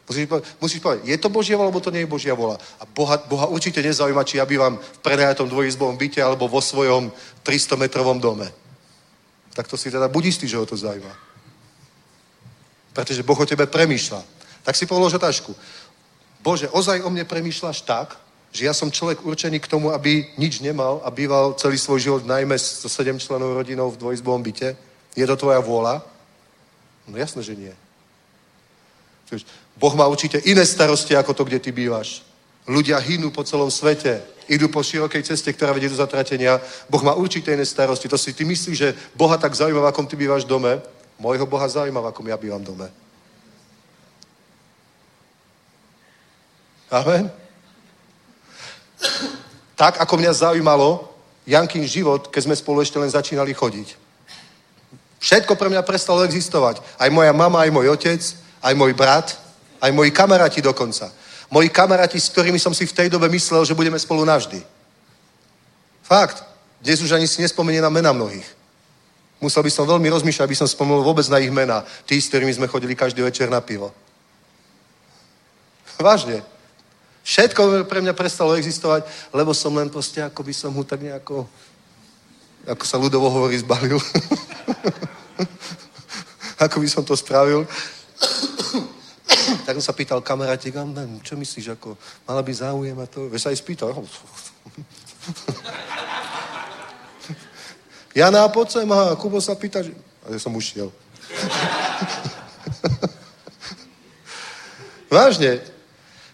S3: Musíš, musíš povedať, je to Božia vola, alebo to nie je Božia vola. A Boha, Boha určite nezaujíma, či ja bývam v prenajatom dvojizbovom byte alebo vo svojom 300-metrovom dome. Tak to si teda buď istý, že ho to zaujíma. Pretože Boh o tebe premýšľa. Tak si polož otázku. Bože, ozaj o mne premýšľaš tak, že ja som človek určený k tomu, aby nič nemal a býval celý svoj život najmä so sedem členov rodinou v dvojizbovom byte? Je to tvoja vôľa? No jasné, že nie. Boh má určite iné starosti, ako to, kde ty bývaš. Ľudia hynú po celom svete, idú po širokej ceste, ktorá vedie do zatratenia. Boh má určite iné starosti. To si ty myslíš, že Boha tak zaujíma, v akom ty bývaš dome? Mojho Boha zaujíma, v akom ja bývam dome. Amen. Tak, ako mňa zaujímalo Jankin život, keď sme spolu ešte len začínali chodiť. Všetko pre mňa prestalo existovať. Aj moja mama, aj môj otec, aj môj brat, aj moji kamaráti dokonca. Moji kamaráti, s ktorými som si v tej dobe myslel, že budeme spolu navždy. Fakt. Dnes už ani si nespomenie na mena mnohých. Musel by som veľmi rozmýšľať, aby som spomenul vôbec na ich mena. Tí, s ktorými sme chodili každý večer na pivo. Vážne. Všetko pre mňa prestalo existovať, lebo som len proste, ako by som mu tak nejako, ako sa ľudovo hovorí, zbalil. ako by som to spravil. tak som sa pýtal kamaráti, čo myslíš, ako mala by záujem a to? Vieš sa aj spýtal. Jana, poď sem, aha, Kubo sa pýta, že... A ja som ušiel. Vážne.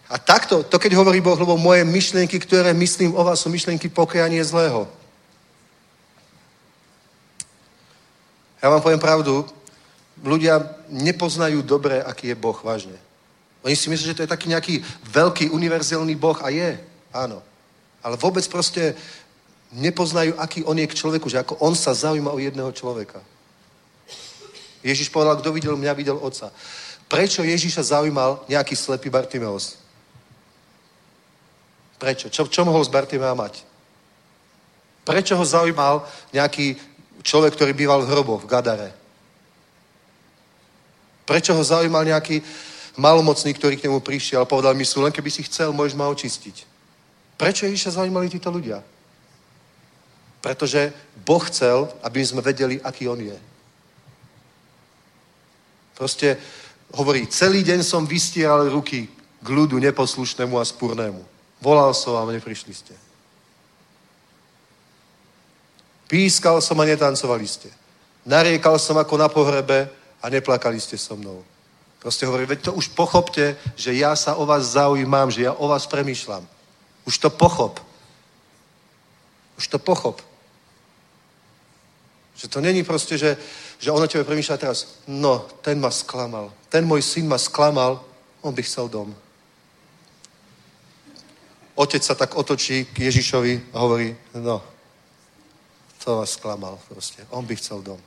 S3: A takto, to keď hovorí Boh, lebo moje myšlienky, ktoré myslím o vás, sú myšlienky pokojania zlého. Ja vám poviem pravdu, ľudia nepoznajú dobre, aký je Boh, vážne. Oni si myslí, že to je taký nejaký veľký univerzálny Boh a je, áno. Ale vôbec proste nepoznajú, aký on je k človeku, že ako on sa zaujíma o jedného človeka. Ježiš povedal, kto videl mňa, videl otca. Prečo Ježiša zaujímal nejaký slepý Bartimeus? Prečo? Čo, čo mohol z Bartimea mať? Prečo ho zaujímal nejaký človek, ktorý býval v hroboch, v Gadare? Prečo ho zaujímal nejaký malomocný, ktorý k nemu prišiel a povedal mi sú, len keby si chcel, môžeš ma očistiť. Prečo Ježiša zaujímali títo ľudia? Pretože Boh chcel, aby sme vedeli, aký On je. Proste hovorí, celý deň som vystieral ruky k ľudu neposlušnému a spurnému. Volal som vám, neprišli ste. Pískal som a netancovali ste. Nariekal som ako na pohrebe a neplakali ste so mnou. Proste hovorí, veď to už pochopte, že ja sa o vás zaujímam, že ja o vás premýšľam. Už to pochop. Už to pochop. Že to není proste, že, že ono tebe premýšľa teraz, no, ten ma sklamal, ten môj syn ma sklamal, on by chcel dom. Otec sa tak otočí k Ježišovi a hovorí, no, to vás sklamal proste, on by chcel dom.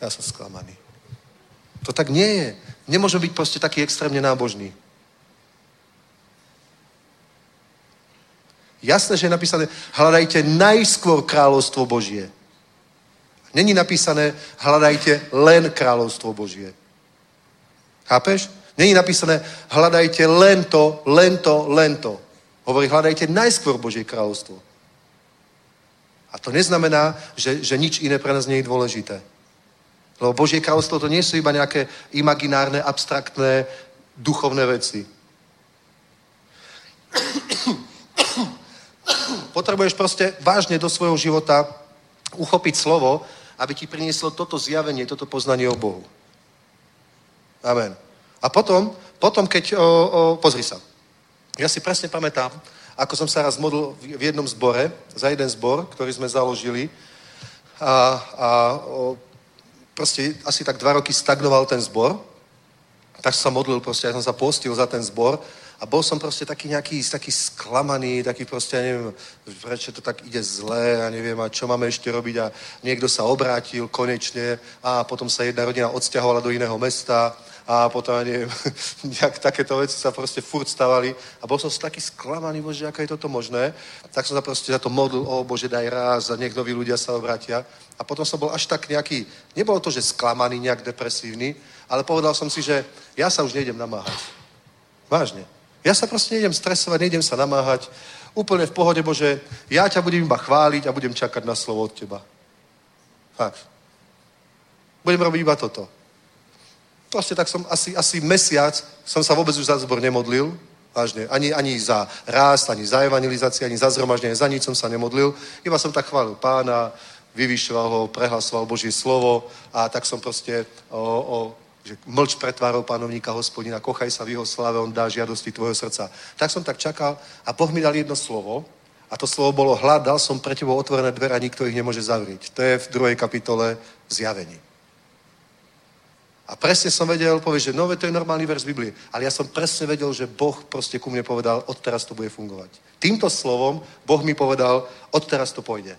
S3: Ja som sklamaný. To tak nie je. Nemôže byť proste taký extrémne nábožný. Jasné, že je napísané, hľadajte najskôr kráľovstvo Božie. Není napísané, hľadajte len kráľovstvo Božie. Chápeš? Není napísané, hľadajte len to, len to, len to. Hovorí, hľadajte najskôr Božie kráľovstvo. A to neznamená, že, že nič iné pre nás nie je dôležité. Lebo Božie kráľovstvo to nie sú iba nejaké imaginárne, abstraktné, duchovné veci. Potrebuješ proste vážne do svojho života uchopiť slovo, aby ti prinieslo toto zjavenie, toto poznanie o Bohu. Amen. A potom, potom keď, o, o, pozri sa, ja si presne pamätám, ako som sa raz modlil v jednom zbore, za jeden zbor, ktorý sme založili a, a o, proste asi tak dva roky stagnoval ten zbor, tak som sa modlil proste, ja som sa postil za ten zbor a bol som proste taký nejaký, taký sklamaný, taký proste, ja neviem, prečo to tak ide zle a neviem, a čo máme ešte robiť a niekto sa obrátil konečne a potom sa jedna rodina odsťahovala do iného mesta a potom, ja neviem, jak takéto veci sa proste furt stavali a bol som taký sklamaný, bože, aké je toto možné, tak som sa proste za to modlil, o Bože, daj raz a nech noví ľudia sa obrátia a potom som bol až tak nejaký, nebolo to, že sklamaný, nejak depresívny, ale povedal som si, že ja sa už nejdem namáhať. Vážne. Ja sa proste nejdem stresovať, nejdem sa namáhať. Úplne v pohode, Bože, ja ťa budem iba chváliť a budem čakať na slovo od teba. Fakt. Budem robiť iba toto. Proste tak som asi, asi mesiac som sa vôbec už za zbor nemodlil. Vážne. Ani, ani za rást, ani za evangelizáciu, ani za zhromaždenie, za nič som sa nemodlil. Iba som tak chválil pána, vyvyšoval ho, prehlasoval Božie slovo a tak som proste o, o že mlč pred tvárou pánovníka hospodina, kochaj sa v jeho slave, on dá žiadosti tvojho srdca. Tak som tak čakal a Boh mi dal jedno slovo a to slovo bolo hľad, dal som pre tebou otvorené dvere a nikto ich nemôže zavrieť. To je v druhej kapitole zjavení. A presne som vedel, povie, že no, to je normálny verš Biblie, ale ja som presne vedel, že Boh proste ku mne povedal, od teraz to bude fungovať. Týmto slovom Boh mi povedal, od teraz to pôjde.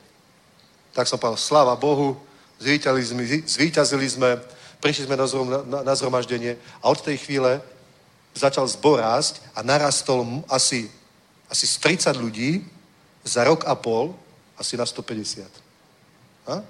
S3: Tak som povedal, sláva Bohu, zvýťazili sme, sme prišli sme na, zhrom, na, na zhromaždenie a od tej chvíle začal zbor rásť a narastol asi, asi z 30 ľudí za rok a pol asi na 150. A?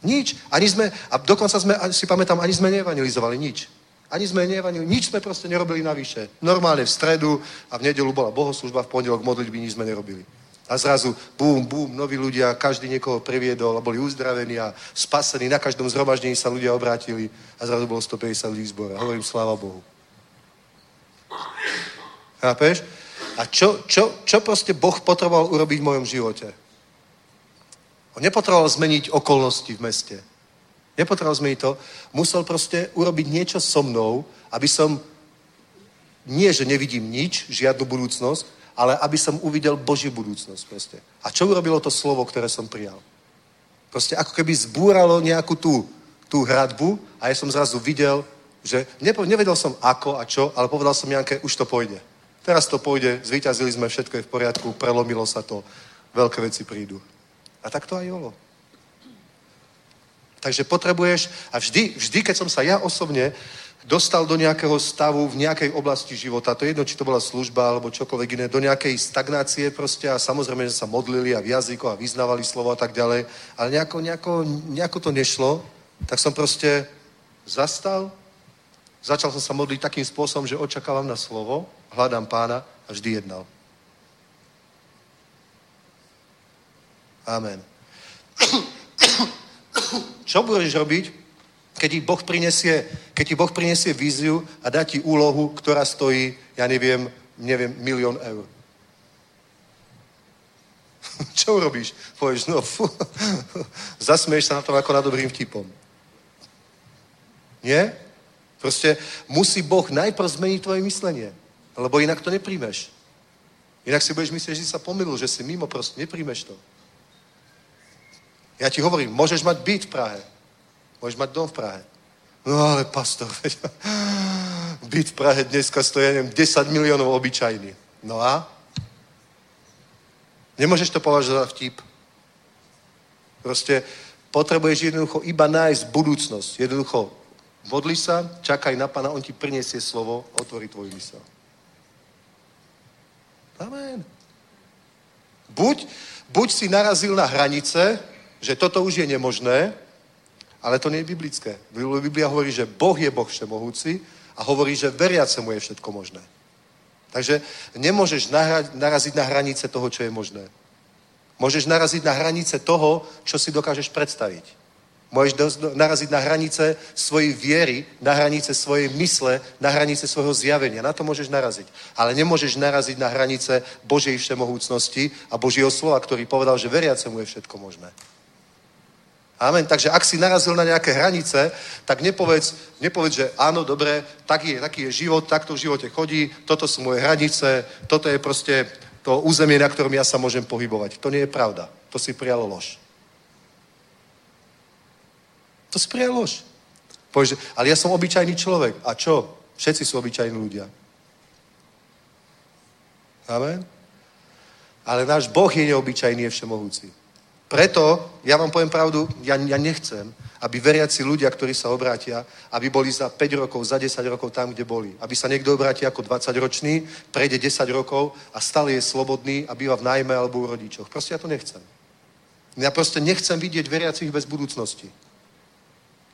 S3: Nič. Ani sme, a dokonca sme, si pamätám, ani sme neevangelizovali nič. Ani sme neevangelizovali, nič sme proste nerobili navyše. Normálne v stredu a v nedelu bola bohoslužba, v pondelok modlitby nič sme nerobili. A zrazu, bum, bum, noví ľudia, každý niekoho priviedol a boli uzdravení a spasení. Na každom zhromaždení sa ľudia obrátili a zrazu bolo 150 ľudí zbora. Hovorím, sláva Bohu. Chápeš? A čo, čo, čo proste Boh potreboval urobiť v mojom živote? On nepotreboval zmeniť okolnosti v meste. Nepotreboval zmeniť to. Musel proste urobiť niečo so mnou, aby som nie, že nevidím nič, žiadnu budúcnosť, ale aby som uvidel Božiu budúcnosť proste. A čo urobilo to slovo, ktoré som prijal? Proste ako keby zbúralo nejakú tú, tú hradbu a ja som zrazu videl, že nevedel som ako a čo, ale povedal som nejaké, už to pôjde. Teraz to pôjde, zvíťazili sme, všetko je v poriadku, prelomilo sa to, veľké veci prídu. A tak to aj bolo. Takže potrebuješ, a vždy, vždy, keď som sa ja osobne dostal do nejakého stavu v nejakej oblasti života, to je jedno, či to bola služba alebo čokoľvek iné, do nejakej stagnácie proste a samozrejme, že sa modlili a v jazykoch a vyznávali slovo a tak ďalej, ale nejako, nejako, nejako to nešlo, tak som proste zastal, začal som sa modliť takým spôsobom, že očakávam na slovo, hľadám pána a vždy jednal. Amen. Čo budeš robiť, keď ti Boh prinesie, keď ti boh prinesie víziu a dá ti úlohu, ktorá stojí, ja neviem, neviem, milión eur. Čo urobíš? Povieš, no fú, zasmieš sa na tom ako na dobrým vtipom. Nie? Proste musí Boh najprv zmeniť tvoje myslenie, lebo inak to nepríjmeš. Inak si budeš myslieť, že si sa pomýlil, že si mimo, proste nepríjmeš to. Ja ti hovorím, môžeš mať byt v Prahe, Môžeš mať dom v Prahe. No ale pastor, byt v Prahe dneska stojí, ja neviem, 10 miliónov obyčajný. No a? Nemôžeš to považovať za vtip. Proste potrebuješ jednoducho iba nájsť budúcnosť. Jednoducho modli sa, čakaj na Pana, On ti priniesie slovo, otvorí tvoj mysel. Amen. Buď, buď si narazil na hranice, že toto už je nemožné, ale to nie je biblické. Biblia hovorí, že Boh je Boh všemohúci a hovorí, že veriacemu je všetko možné. Takže nemôžeš naraziť na hranice toho, čo je možné. Môžeš naraziť na hranice toho, čo si dokážeš predstaviť. Môžeš naraziť na hranice svojej viery, na hranice svojej mysle, na hranice svojho zjavenia. Na to môžeš naraziť. Ale nemôžeš naraziť na hranice Božej všemohúcnosti a Božieho slova, ktorý povedal, že veriacemu je všetko možné. Amen. Takže ak si narazil na nejaké hranice, tak nepovedz, nepovedz že áno, dobre, taký je, taký je život, takto v živote chodí, toto sú moje hranice, toto je proste to územie, na ktorom ja sa môžem pohybovať. To nie je pravda. To si prijalo lož. To si prijalo lož. Povieš, ale ja som obyčajný človek. A čo? Všetci sú obyčajní ľudia. Amen. Ale náš Boh je neobyčajný, je všemohúci. Preto, ja vám poviem pravdu, ja, ja nechcem, aby veriaci ľudia, ktorí sa obrátia, aby boli za 5 rokov, za 10 rokov tam, kde boli. Aby sa niekto obráti ako 20-ročný, prejde 10 rokov a stále je slobodný a býva v nájme alebo u rodičoch. Proste ja to nechcem. Ja proste nechcem vidieť veriacich bez budúcnosti.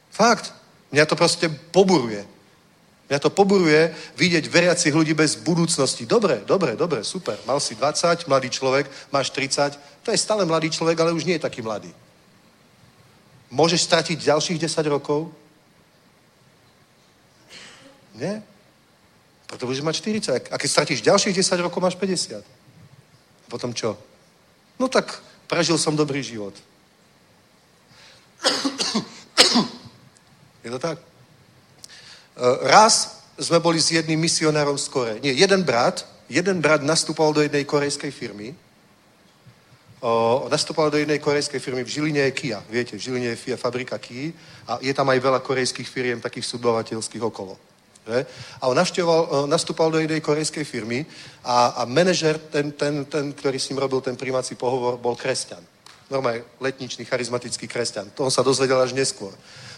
S3: Fakt. Mňa to proste poburuje. Mňa to poburuje vidieť veriacich ľudí bez budúcnosti. Dobre, dobre, dobre, super. Mal si 20, mladý človek, máš 30, to je stále mladý človek, ale už nie je taký mladý. Môžeš stratiť ďalších 10 rokov? Nie? Preto budeš mať 40. A keď stratíš ďalších 10 rokov, máš 50. A potom čo? No tak prežil som dobrý život. Je to tak? E, raz sme boli s jedným misionárom z Kore. Nie, jeden brat, jeden brat nastupoval do jednej korejskej firmy. O, nastupoval do jednej korejskej firmy. V Žiline je Kia. Viete, v Žiline je fabrika Kia a je tam aj veľa korejských firiem, takých subdovateľských okolo. Že? A on nastupoval do jednej korejskej firmy a, a manažer, ten, ten, ten, ktorý s ním robil ten primáci pohovor, bol kresťan. Normálne letničný, charizmatický kresťan. To on sa dozvedel až neskôr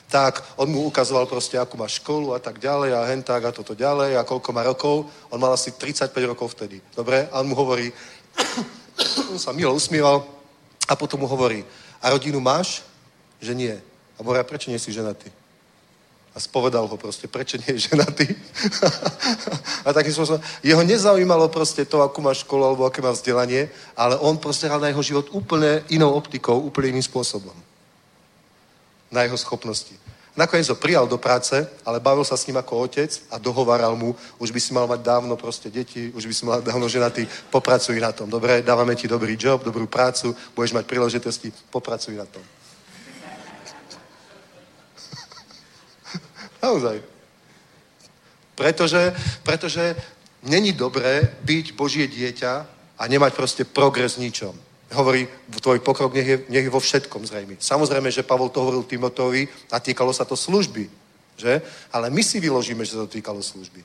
S3: tak on mu ukazoval proste, akú má školu a tak ďalej a hen tak a toto ďalej a koľko má rokov. On mal asi 35 rokov vtedy. Dobre? A on mu hovorí, on sa milo usmieval a potom mu hovorí, a rodinu máš? Že nie. A hovorí, a prečo nie si ženatý? A spovedal ho proste, prečo nie je ženatý. a takým spôsobom, jeho nezaujímalo proste to, akú má školu alebo aké má vzdelanie, ale on proste hral na jeho život úplne inou optikou, úplne iným spôsobom na jeho schopnosti. Nakoniec ho prijal do práce, ale bavil sa s ním ako otec a dohováral mu, už by si mal mať dávno proste deti, už by si mal dávno ženatý, popracuj na tom. Dobre, dávame ti dobrý job, dobrú prácu, budeš mať príležitosti, popracuj na tom. Naozaj. Pretože, pretože není dobré byť Božie dieťa a nemať proste progres ničom. Hovorí, tvoj pokrok nech je, nech je vo všetkom zrejme. Samozrejme, že Pavol to hovoril Timotovi a týkalo sa to služby. Že? Ale my si vyložíme, že sa to týkalo služby.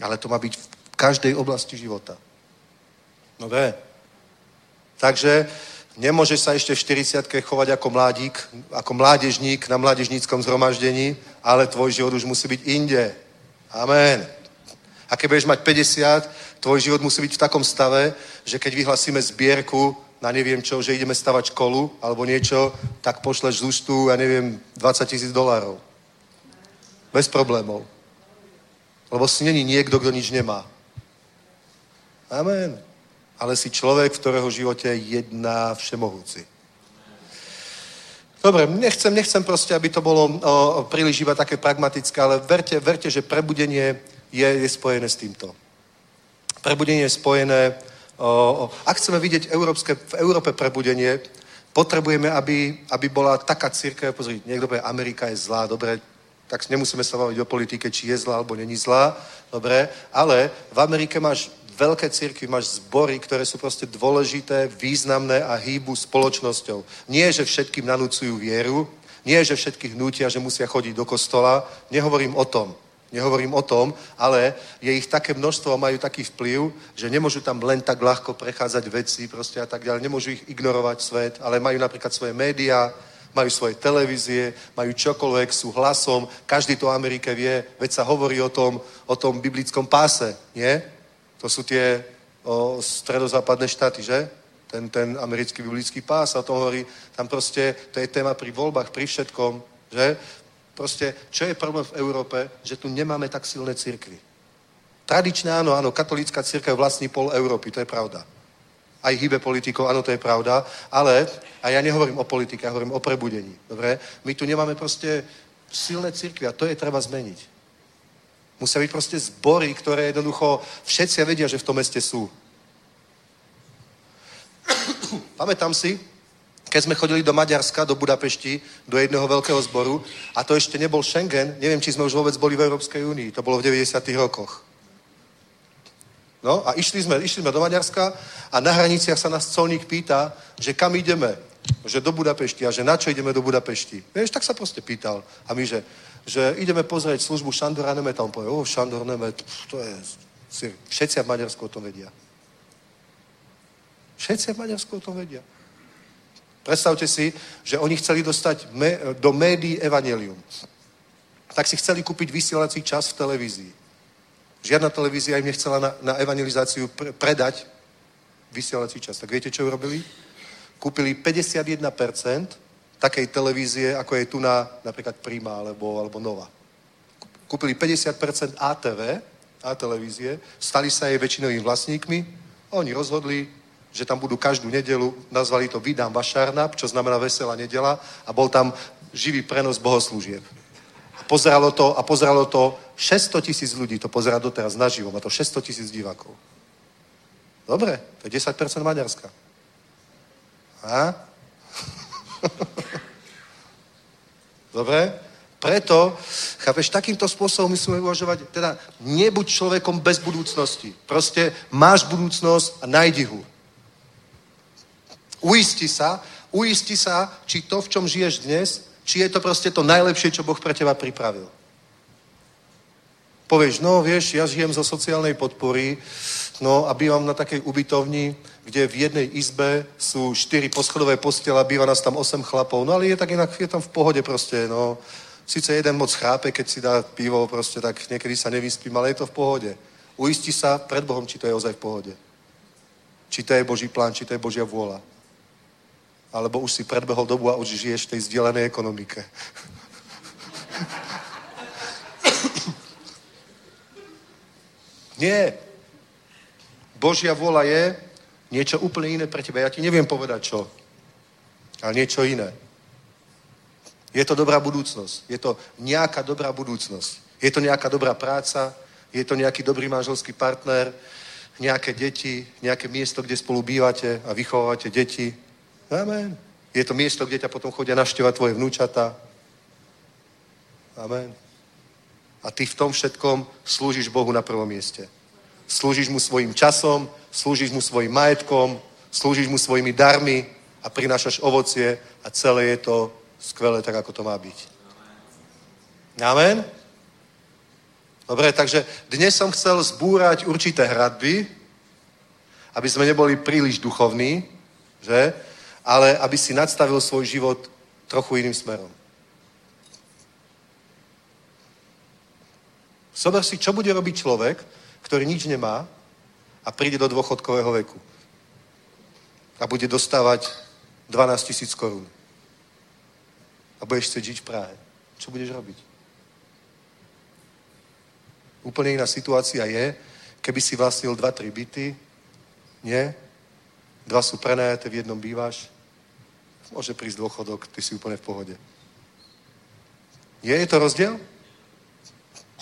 S3: Ale to má byť v každej oblasti života. No Dobre. Takže nemôžeš sa ešte v 40 chovať ako mladík, ako mládežník na mládežníckom zhromaždení, ale tvoj život už musí byť inde. Amen. A keď budeš mať 50, tvoj život musí byť v takom stave, že keď vyhlasíme zbierku na neviem čo, že ideme stavať školu alebo niečo, tak pošleš z ústu, ja neviem, 20 tisíc dolárov. Bez problémov. Lebo si není niekto, kto nič nemá. Amen. Ale si človek, v ktorého živote jedná všemohúci. Dobre, nechcem, nechcem proste, aby to bolo o, príliš iba také pragmatické, ale verte, verte že prebudenie je, je spojené s týmto. Prebudenie je spojené ak chceme vidieť európske, v Európe prebudenie, potrebujeme, aby, aby bola taká církev, pozri, niekto povie, Amerika je zlá, dobre, tak nemusíme sa baviť o politike, či je zlá alebo není zlá, dobre, ale v Amerike máš veľké církvy, máš zbory, ktoré sú proste dôležité, významné a hýbu spoločnosťou. Nie, že všetkým nanúcujú vieru, nie, že všetkých nutia, že musia chodiť do kostola, nehovorím o tom. Nehovorím o tom, ale je ich také množstvo a majú taký vplyv, že nemôžu tam len tak ľahko prechádzať veci proste a tak ďalej. Nemôžu ich ignorovať svet, ale majú napríklad svoje médiá, majú svoje televízie, majú čokoľvek, sú hlasom. Každý to v Amerike vie, veď sa hovorí o tom, o tom biblickom páse, nie? To sú tie o, stredozápadné štáty, že? Ten, ten americký biblický pás, a o tom hovorí, tam proste, to je téma pri voľbách, pri všetkom, že? Proste, čo je problém v Európe, že tu nemáme tak silné církvy. Tradičné áno, áno, katolícka církev vlastní pol Európy, to je pravda. Aj hýbe politikov, áno, to je pravda, ale, a ja nehovorím o politike, ja hovorím o prebudení, dobre? My tu nemáme proste silné církvy a to je treba zmeniť. Musia byť proste zbory, ktoré jednoducho všetci vedia, že v tom meste sú. Pamätám si, keď sme chodili do Maďarska, do Budapešti, do jedného veľkého zboru, a to ešte nebol Schengen, neviem, či sme už vôbec boli v Európskej únii, to bolo v 90. rokoch. No a išli sme, išli sme do Maďarska a na hraniciach sa nás colník pýta, že kam ideme, že do Budapešti a že na čo ideme do Budapešti. Vieš, tak sa proste pýtal. A my, že, že ideme pozrieť službu Šandora Nemeta. On povie, o, Šandor Nemet, to je... Všetci v Maďarsku o tom vedia. Všetci v Maďarsku o tom vedia. Predstavte si, že oni chceli dostať me, do médií evanelium. Tak si chceli kúpiť vysielací čas v televízii. Žiadna televízia im nechcela na, na evangelizáciu pre, predať vysielací čas. Tak viete, čo urobili? Kúpili 51% takej televízie, ako je tu na napríklad Prima alebo, alebo Nova. kúpili 50% ATV, A televízie, stali sa jej väčšinovými vlastníkmi oni rozhodli, že tam budú každú nedelu, nazvali to Vydám Vašárnap, čo znamená veselá nedela a bol tam živý prenos bohoslúžieb. A pozeralo to, a pozeralo to 600 tisíc ľudí, to pozerá doteraz naživo, má to 600 tisíc divákov. Dobre, to je 10% Maďarska. A? Dobre? Preto, chápeš, takýmto spôsobom musíme uvažovať, teda nebuď človekom bez budúcnosti. Proste máš budúcnosť a najdi ho. Uisti sa, uisti sa, či to, v čom žiješ dnes, či je to proste to najlepšie, čo Boh pre teba pripravil. Povieš, no vieš, ja žijem zo sociálnej podpory, no a bývam na takej ubytovni, kde v jednej izbe sú štyri poschodové postela, býva nás tam 8 chlapov, no ale je tak inak, je tam v pohode proste, no. Sice jeden moc chrápe, keď si dá pivo, proste tak niekedy sa nevyspím, ale je to v pohode. Uisti sa pred Bohom, či to je ozaj v pohode. Či to je Boží plán, či to je Božia vôľa. Alebo už si predbehol dobu a už žiješ v tej vzdialenej ekonomike. Nie. Božia vôľa je niečo úplne iné pre teba. Ja ti neviem povedať čo, ale niečo iné. Je to dobrá budúcnosť. Je to nejaká dobrá budúcnosť. Je to nejaká dobrá práca, je to nejaký dobrý manželský partner, nejaké deti, nejaké miesto, kde spolu bývate a vychovávate deti. Amen. Je to miesto, kde ťa potom chodia naštevať tvoje vnúčata. Amen. A ty v tom všetkom slúžiš Bohu na prvom mieste. Slúžiš mu svojim časom, slúžiš mu svojim majetkom, slúžiš mu svojimi darmi a prinášaš ovocie a celé je to skvelé tak, ako to má byť. Amen? Dobre, takže dnes som chcel zbúrať určité hradby, aby sme neboli príliš duchovní, že? Ale aby si nadstavil svoj život trochu iným smerom. Sober si, čo bude robiť človek, ktorý nič nemá a príde do dôchodkového veku. A bude dostávať 12 tisíc korún. A budeš chcieť žiť v Prahe. Čo budeš robiť? Úplne iná situácia je, keby si vlastnil dva, tri byty, nie? Dva sú prenajaté, v jednom bývaš. Môže prísť dôchodok, ty si úplne v pohode. Je, je to rozdiel?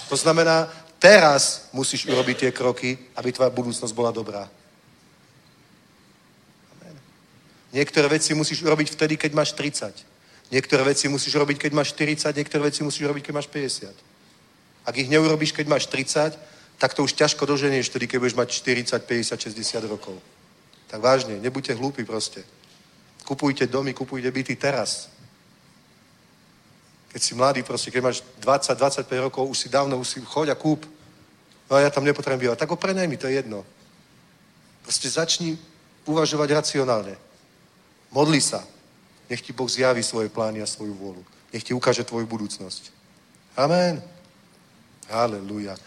S3: To znamená, Teraz musíš urobiť tie kroky, aby tvoja budúcnosť bola dobrá. Amen. Niektoré veci musíš urobiť vtedy, keď máš 30. Niektoré veci musíš robiť, keď máš 40, niektoré veci musíš robiť, keď máš 50. Ak ich neurobíš, keď máš 30, tak to už ťažko doženieš vtedy, keď budeš mať 40, 50, 60 rokov. Tak vážne, nebuďte hlúpi proste. Kupujte domy, kupujte byty teraz. Keď si mladý, proste, keď máš 20-25 rokov, už si dávno, už si choď a kúp. No a ja tam nepotrebujem bývať. Tak ho prenajmi, to je jedno. Proste začni uvažovať racionálne. Modli sa. Nech ti Boh zjaví svoje plány a svoju vôľu. Nech ti ukáže tvoju budúcnosť. Amen. Halelúja.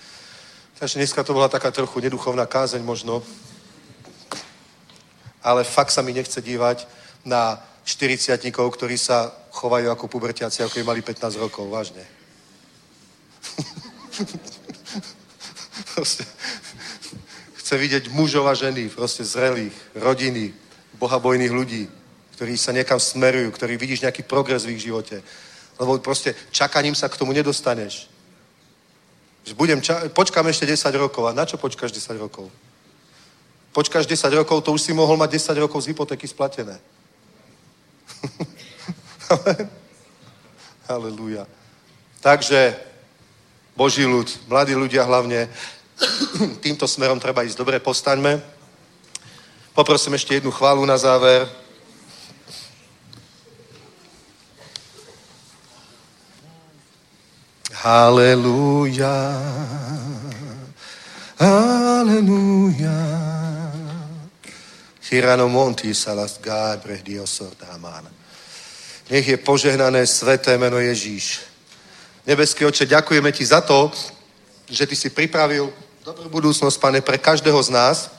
S3: Takže dneska to bola taká trochu neduchovná kázeň možno, ale fakt sa mi nechce dívať na 40 ktorí sa chovajú ako pubertiaci, ako mali 15 rokov, vážne. proste, chce vidieť mužov a ženy, proste zrelých, rodiny, bohabojných ľudí, ktorí sa niekam smerujú, ktorí vidíš nejaký progres v ich živote. Lebo proste čakaním sa k tomu nedostaneš. Že budem ča- počkám ešte 10 rokov. A na čo počkáš 10 rokov? Počkáš 10 rokov, to už si mohol mať 10 rokov z hypotéky splatené. Halelúja. Takže, Boží ľud, mladí ľudia hlavne, týmto smerom treba ísť. Dobre, postaňme. Poprosím ešte jednu chválu na záver. Halelúja. Halelúja. Hirano monti salas gabre Dios sortamana. Nech je požehnané sveté meno Ježíš. Nebeský oče, ďakujeme ti za to, že ty si pripravil dobrú budúcnosť, pane, pre každého z nás.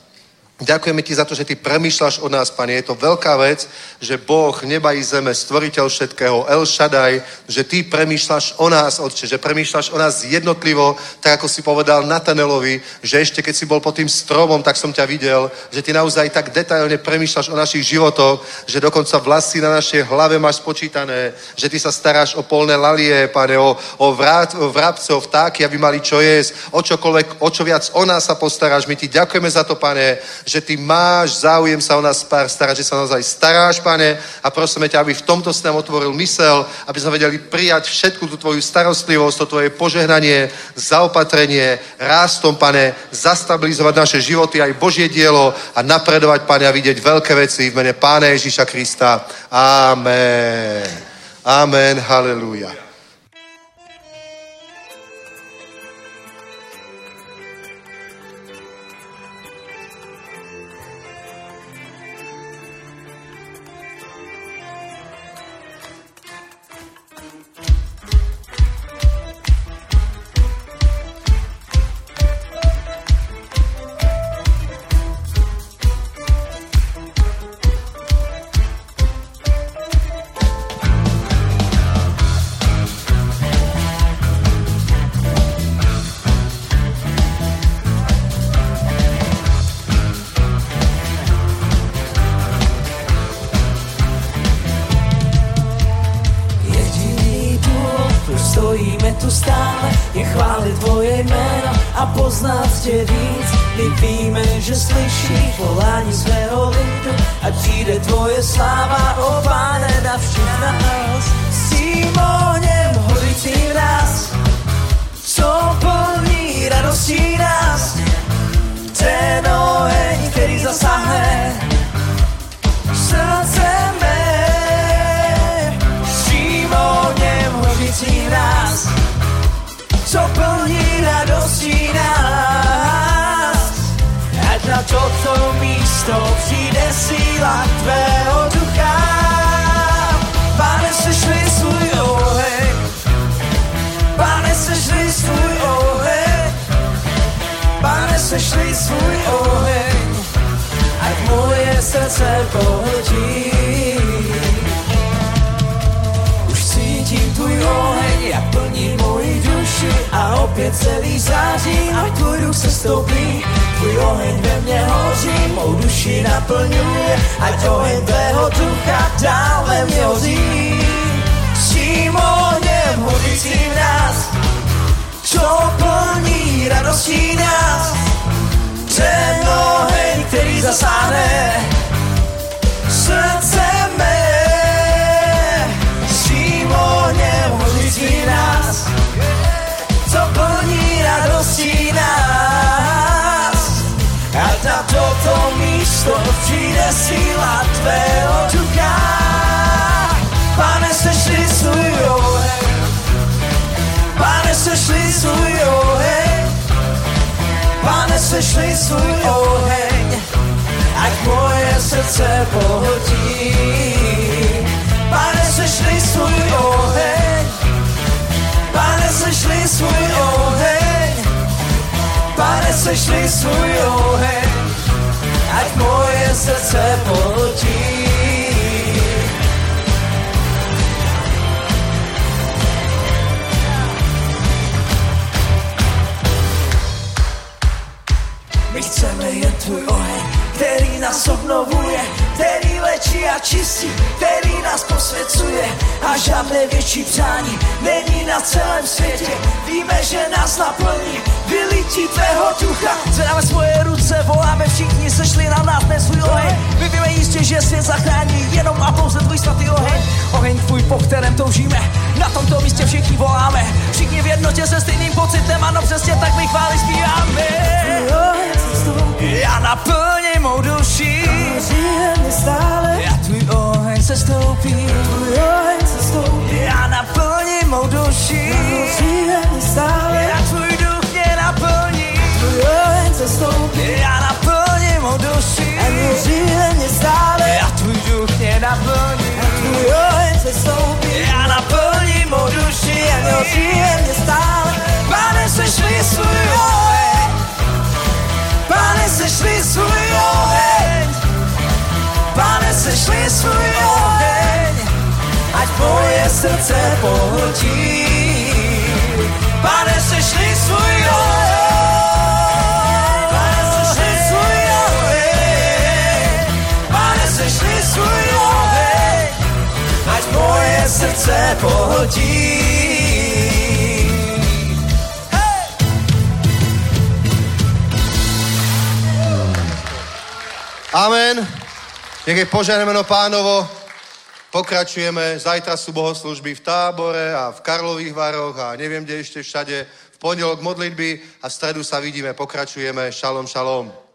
S3: Ďakujeme ti za to, že ty premýšľaš o nás, pane. Je to veľká vec, že Boh, neba i zeme, stvoriteľ všetkého, El Shaddai, že ty premýšľaš o nás, Otče, že premýšľaš o nás jednotlivo, tak ako si povedal Natanelovi, že ešte keď si bol pod tým stromom, tak som ťa videl, že ty naozaj tak detailne premýšľaš o našich životoch, že dokonca vlasy na našej hlave máš spočítané, že ty sa staráš o polné lalie, pane, o, o, vrát, o vrabce, o vtáky, aby mali čo jesť, o čokoľvek, o čo viac o nás sa postaráš. My ti ďakujeme za to, pane, že ty máš záujem sa o nás starať, že sa naozaj staráš, pane, a prosíme ťa, aby v tomto s nám otvoril mysel, aby sme vedeli prijať všetku tú tvoju starostlivosť, to tvoje požehnanie, zaopatrenie, rástom, pane, zastabilizovať naše životy, aj Božie dielo a napredovať, pane, a vidieť veľké veci v mene Pána Ježíša Krista. Amen. Amen. Halleluja.
S2: A poznat tě víc. My víme, že slyšíš volání svého lidu a přijde tvoje sláva, o Páne, navštív nás. S tím ohněm horícím nás, co plní radostí nás. Ten oheň, který zasáhne srdce mé, s tím ohněm hořící nás, co plní radostí nás. Ať na toto místo přijde síla tvého ducha. Pane, sešli svůj oheň, Pane, sešli svůj oheň, Pane, sešli svůj oheň, ať moje srdce pohltí. Už cítím tvůj oheň, jak plní moji duši a opět celý září, ať tvůj duch se stoupí. Tvůj oheň ve mně hoří, mou duši naplňuje, ať oheň tvého ducha dál ve mně hoří. S tím ohněm hořícím nás, co plní radostí nás. Ten oheň, který zasáhne srdce mé. Nás, co plní radostí nás. Ať na toto místo přijde síla tvého ducha. Pane, sešli svůj oheň, Pane, sešli svůj oheň, Pane, sešli svůj oheň, ať moje srdce pohltí. Pane, sešli svůj oheň, Sešli svůj oheň, Pane, sešli svůj oheň, ať moje srdce pohltí. My chceme jen tvůj oheň, který nás obnovuje, který léčí a čistí, který nás posvěcuje a žádné větší přání není na celém světě. Víme, že nás naplní vylití tvého ducha. Zvedáme svoje ruce, voláme všichni, sešli na nás dnes svůj oheň. My víme jistě, že svět zachrání jenom a pouze tvůj svatý oheň. Oheň tvůj, po kterém toužíme, na tomto místě všichni voláme. Všichni v jednotě se stejným pocitem, ano přesně tak my chvály zpíváme. Já naplním mou duši, stále. Já tvůj oheň se stoupí, tvůj oheň se stoupí. Já naplním mou duši, stále. Já tvůj duch mě naplní, tvůj oheň se stoupí. Já naplním mou duši, a mě stále. Já tvůj duch mě naplní, tvůj oheň se stoupí. Já naplním mou duši, a mě stále. Pane, sešli svůj oheň, Pane, sešli svoj oheň, Pane, sešli svoj oheň, ať moje srdce pohltí. Pane, sešli svoj oheň, sešli svoj oheň, ať moje srdce pohltí.
S3: Amen. Nech je požené pánovo. Pokračujeme. Zajtra sú bohoslužby v tábore a v Karlových Varoch a neviem, kde ešte všade. V pondelok modlitby a v stredu sa vidíme. Pokračujeme. Šalom, šalom.